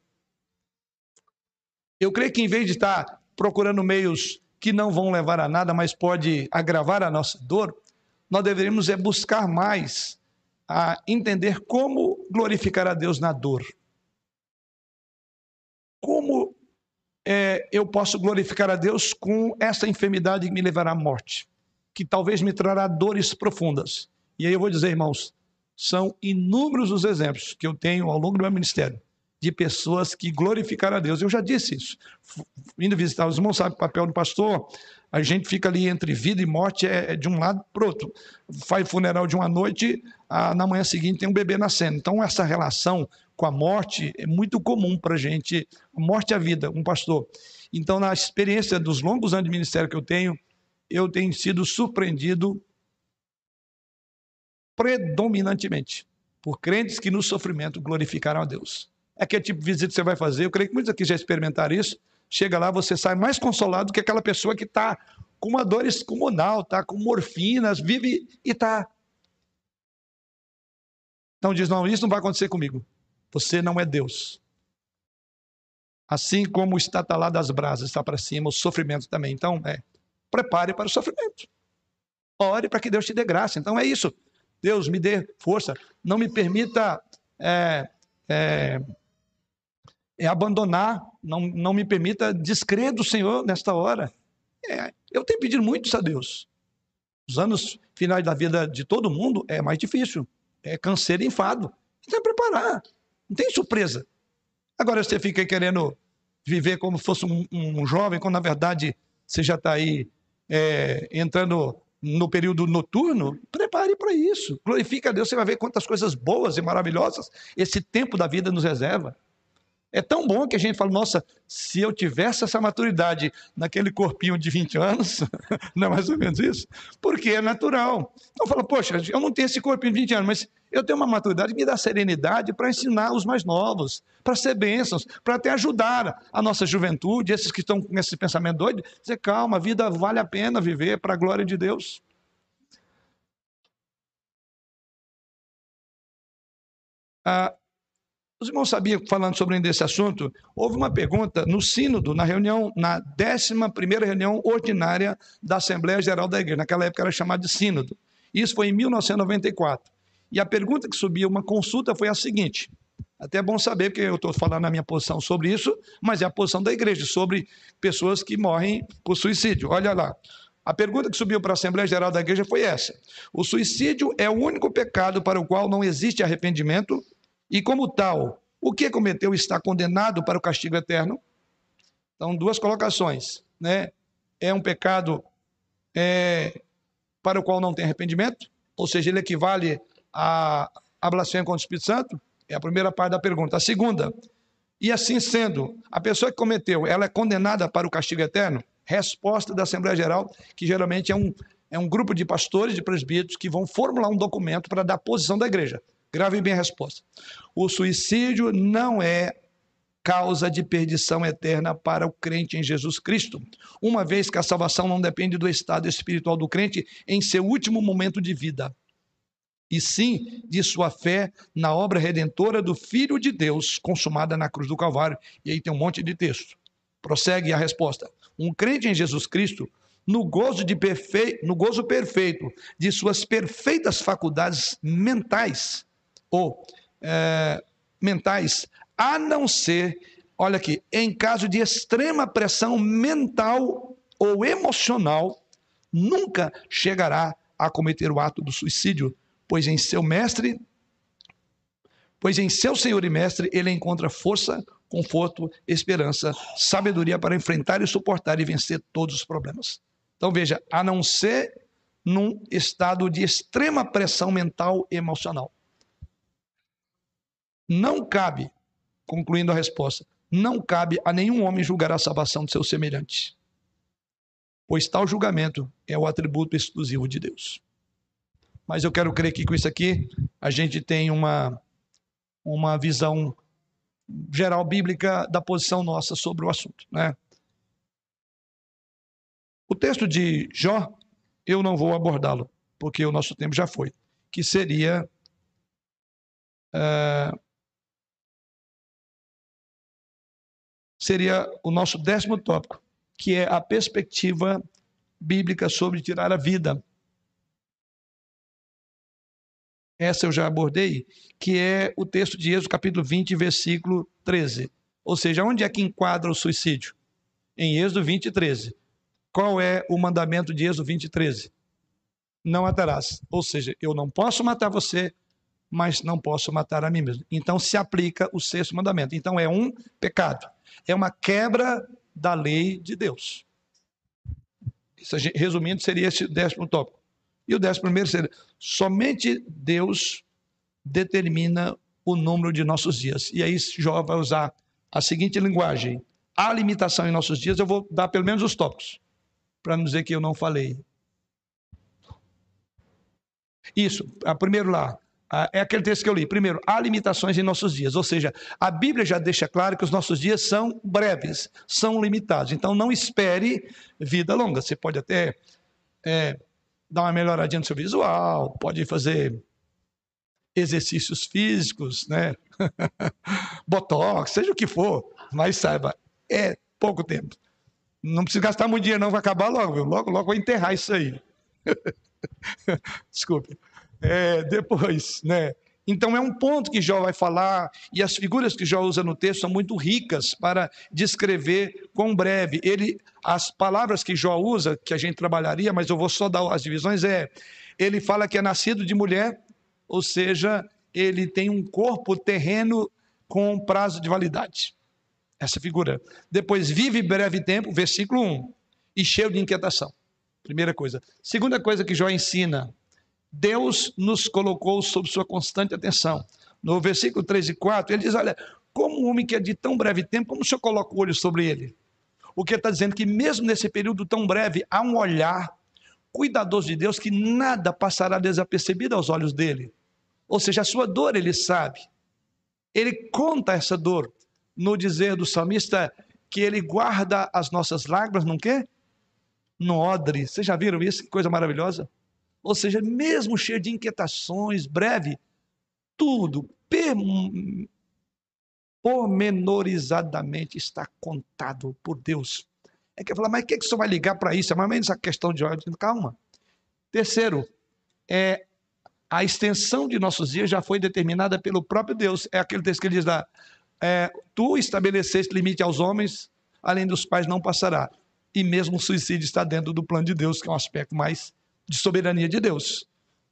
Eu creio que em vez de estar procurando meios que não vão levar a nada, mas pode agravar a nossa dor, nós deveríamos é buscar mais a entender como glorificar a Deus na dor. Como é, eu posso glorificar a Deus com essa enfermidade que me levará à morte, que talvez me trará dores profundas. E aí eu vou dizer, irmãos, são inúmeros os exemplos que eu tenho ao longo do meu ministério de pessoas que glorificaram a Deus. Eu já disse isso. Indo visitar os irmãos, sabe o papel do pastor? A gente fica ali entre vida e morte, é, é de um lado para outro. Faz funeral de uma noite, a, na manhã seguinte tem um bebê nascendo. Então, essa relação com a morte é muito comum para a gente. Morte a vida, um pastor. Então, na experiência dos longos anos de ministério que eu tenho, eu tenho sido surpreendido predominantemente por crentes que no sofrimento glorificaram a Deus. É aquele tipo de visita que você vai fazer, eu creio que muitos aqui já experimentaram isso, chega lá, você sai mais consolado do que aquela pessoa que está com uma dor descomunal, está com morfinas, vive e está. Então diz: não, isso não vai acontecer comigo. Você não é Deus. Assim como o estatalar das brasas está para cima, o sofrimento também. Então, é, prepare para o sofrimento. Ore para que Deus te dê graça. Então é isso. Deus me dê força. Não me permita é, é, é abandonar, não, não me permita descrer do Senhor nesta hora. É, eu tenho pedido muito a Deus. Os anos finais da vida de todo mundo é mais difícil. É canseiro e enfado. Tem que preparar. Não tem surpresa. Agora você fica querendo viver como se fosse um, um jovem, quando na verdade você já está aí é, entrando no período noturno, prepare para isso. Glorifica a Deus, você vai ver quantas coisas boas e maravilhosas esse tempo da vida nos reserva. É tão bom que a gente fala, nossa, se eu tivesse essa maturidade naquele corpinho de 20 anos, não é mais ou menos isso? Porque é natural. Então fala, poxa, eu não tenho esse corpinho de 20 anos, mas eu tenho uma maturidade que me dá serenidade para ensinar os mais novos, para ser bênçãos, para até ajudar a nossa juventude, esses que estão com esse pensamento doido, dizer, calma, a vida vale a pena viver para a glória de Deus. Ah, os irmãos sabiam, falando sobre esse assunto, houve uma pergunta no sínodo, na reunião, na 11 reunião ordinária da Assembleia Geral da Igreja. Naquela época era chamada de sínodo. Isso foi em 1994. E a pergunta que subiu uma consulta foi a seguinte: até é bom saber, porque eu estou falando a minha posição sobre isso, mas é a posição da igreja, sobre pessoas que morrem por suicídio. Olha lá. A pergunta que subiu para a Assembleia Geral da Igreja foi essa: O suicídio é o único pecado para o qual não existe arrependimento e, como tal, o que cometeu está condenado para o castigo eterno? Então, duas colocações. Né? É um pecado é, para o qual não tem arrependimento, ou seja, ele equivale a, a blasfêmia contra o Espírito Santo? É a primeira parte da pergunta. A segunda, e assim sendo, a pessoa que cometeu, ela é condenada para o castigo eterno? Resposta da Assembleia Geral, que geralmente é um, é um grupo de pastores, de presbíteros, que vão formular um documento para dar posição da igreja. Grave bem a resposta. O suicídio não é causa de perdição eterna para o crente em Jesus Cristo, uma vez que a salvação não depende do estado espiritual do crente em seu último momento de vida, e sim de sua fé na obra redentora do Filho de Deus consumada na cruz do Calvário. E aí tem um monte de texto. Prossegue a resposta. Um crente em Jesus Cristo no gozo, de perfe... no gozo perfeito de suas perfeitas faculdades mentais, ou é, mentais, a não ser, olha aqui, em caso de extrema pressão mental ou emocional, nunca chegará a cometer o ato do suicídio, pois em seu mestre, pois em seu Senhor e Mestre ele encontra força, conforto, esperança, sabedoria para enfrentar e suportar e vencer todos os problemas. Então veja, a não ser num estado de extrema pressão mental e emocional. Não cabe, concluindo a resposta, não cabe a nenhum homem julgar a salvação de seu semelhante, pois tal julgamento é o atributo exclusivo de Deus. Mas eu quero crer que com isso aqui a gente tem uma, uma visão geral bíblica da posição nossa sobre o assunto, né? O texto de Jó, eu não vou abordá-lo, porque o nosso tempo já foi, que seria uh, seria o nosso décimo tópico, que é a perspectiva bíblica sobre tirar a vida. Essa eu já abordei, que é o texto de Êxodo, capítulo 20, versículo 13. Ou seja, onde é que enquadra o suicídio? Em Êxodo 20, 13. Qual é o mandamento de Êxodo 20, 13? Não matarás. Ou seja, eu não posso matar você, mas não posso matar a mim mesmo. Então se aplica o sexto mandamento. Então é um pecado é uma quebra da lei de Deus. Isso, resumindo, seria esse décimo tópico. E o décimo primeiro seria: somente Deus determina o número de nossos dias. E aí Jó vai usar a seguinte linguagem: há limitação em nossos dias, eu vou dar pelo menos os tópicos, para não dizer que eu não falei. Isso, primeiro lá, é aquele texto que eu li. Primeiro, há limitações em nossos dias, ou seja, a Bíblia já deixa claro que os nossos dias são breves, são limitados. Então, não espere vida longa. Você pode até é, dar uma melhoradinha no seu visual, pode fazer exercícios físicos, né? Botox, seja o que for, mas saiba, é pouco tempo. Não precisa gastar muito dinheiro, não, vai acabar logo, viu? Logo, logo vou enterrar isso aí. Desculpe. É, depois, né? Então é um ponto que Jó vai falar, e as figuras que Jó usa no texto são muito ricas para descrever quão breve. Ele, as palavras que Jó usa, que a gente trabalharia, mas eu vou só dar as divisões, é ele fala que é nascido de mulher, ou seja, ele tem um corpo terreno com prazo de validade. Essa figura. Depois, vive breve tempo, versículo 1, e cheio de inquietação. Primeira coisa. Segunda coisa que Jó ensina, Deus nos colocou sob sua constante atenção. No versículo 3 e 4, ele diz: Olha, como um homem que é de tão breve tempo, como o senhor coloca o olho sobre ele? O que está dizendo é que, mesmo nesse período tão breve, há um olhar cuidadoso de Deus que nada passará desapercebido aos olhos dele. Ou seja, a sua dor ele sabe. Ele conta essa dor no dizer do salmista que ele guarda as nossas lágrimas, não quê? No odre. Vocês já viram isso? Que coisa maravilhosa. Ou seja, mesmo cheio de inquietações, breve, tudo pormenorizadamente está contado por Deus. É que falar, mas o que, é que você vai ligar para isso? É mais ou menos a questão de ordem. Calma. Terceiro, é a extensão de nossos dias já foi determinada pelo próprio Deus. É aquele texto que ele diz lá: é, Tu estabeleceste limite aos homens, além dos quais não passará. E mesmo o suicídio está dentro do plano de Deus, que é um aspecto mais de soberania de Deus.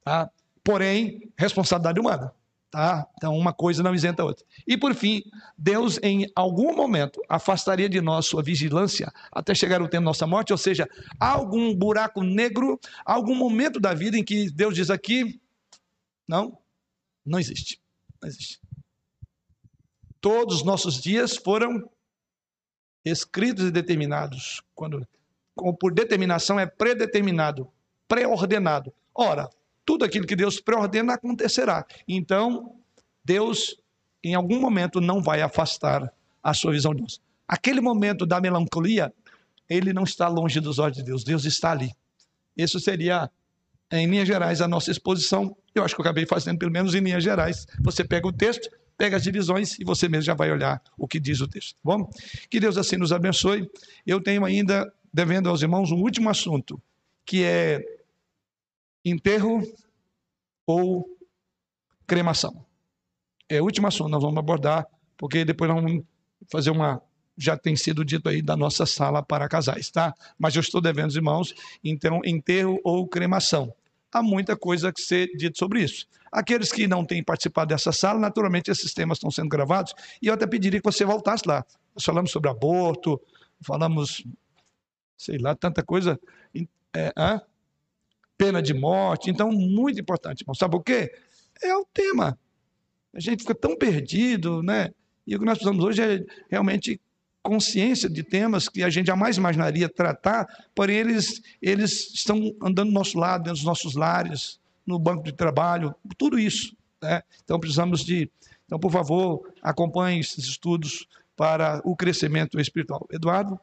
Tá? Porém, responsabilidade humana. Tá? Então, uma coisa não isenta a outra. E por fim, Deus, em algum momento, afastaria de nós sua vigilância até chegar o tempo da nossa morte, ou seja, algum buraco negro, algum momento da vida em que Deus diz aqui: não, não existe. Não existe. Todos os nossos dias foram escritos e determinados. Quando, por determinação, é predeterminado pré-ordenado. Ora, tudo aquilo que Deus pré-ordena acontecerá. Então, Deus, em algum momento, não vai afastar a sua visão de Deus. Aquele momento da melancolia, ele não está longe dos olhos de Deus, Deus está ali. Isso seria, em linhas gerais, a nossa exposição. Eu acho que eu acabei fazendo, pelo menos em linhas gerais. Você pega o texto, pega as divisões e você mesmo já vai olhar o que diz o texto. Tá bom, que Deus assim nos abençoe. Eu tenho ainda, devendo aos irmãos, um último assunto, que é enterro ou cremação. É o último assunto nós vamos abordar, porque depois nós vamos fazer uma. Já tem sido dito aí da nossa sala para casais, tá? Mas eu estou devendo, irmãos, então, enterro ou cremação. Há muita coisa que ser dito sobre isso. Aqueles que não têm participado dessa sala, naturalmente esses temas estão sendo gravados, e eu até pediria que você voltasse lá. Nós falamos sobre aborto, falamos, sei lá, tanta coisa. É, pena de morte. Então, muito importante, irmão. Sabe por quê? É o tema. A gente fica tão perdido, né? E o que nós precisamos hoje é realmente consciência de temas que a gente jamais imaginaria tratar, porém eles, eles estão andando do nosso lado, dentro dos nossos lares, no banco de trabalho, tudo isso. Né? Então precisamos de. Então, por favor, acompanhe esses estudos para o crescimento espiritual. Eduardo?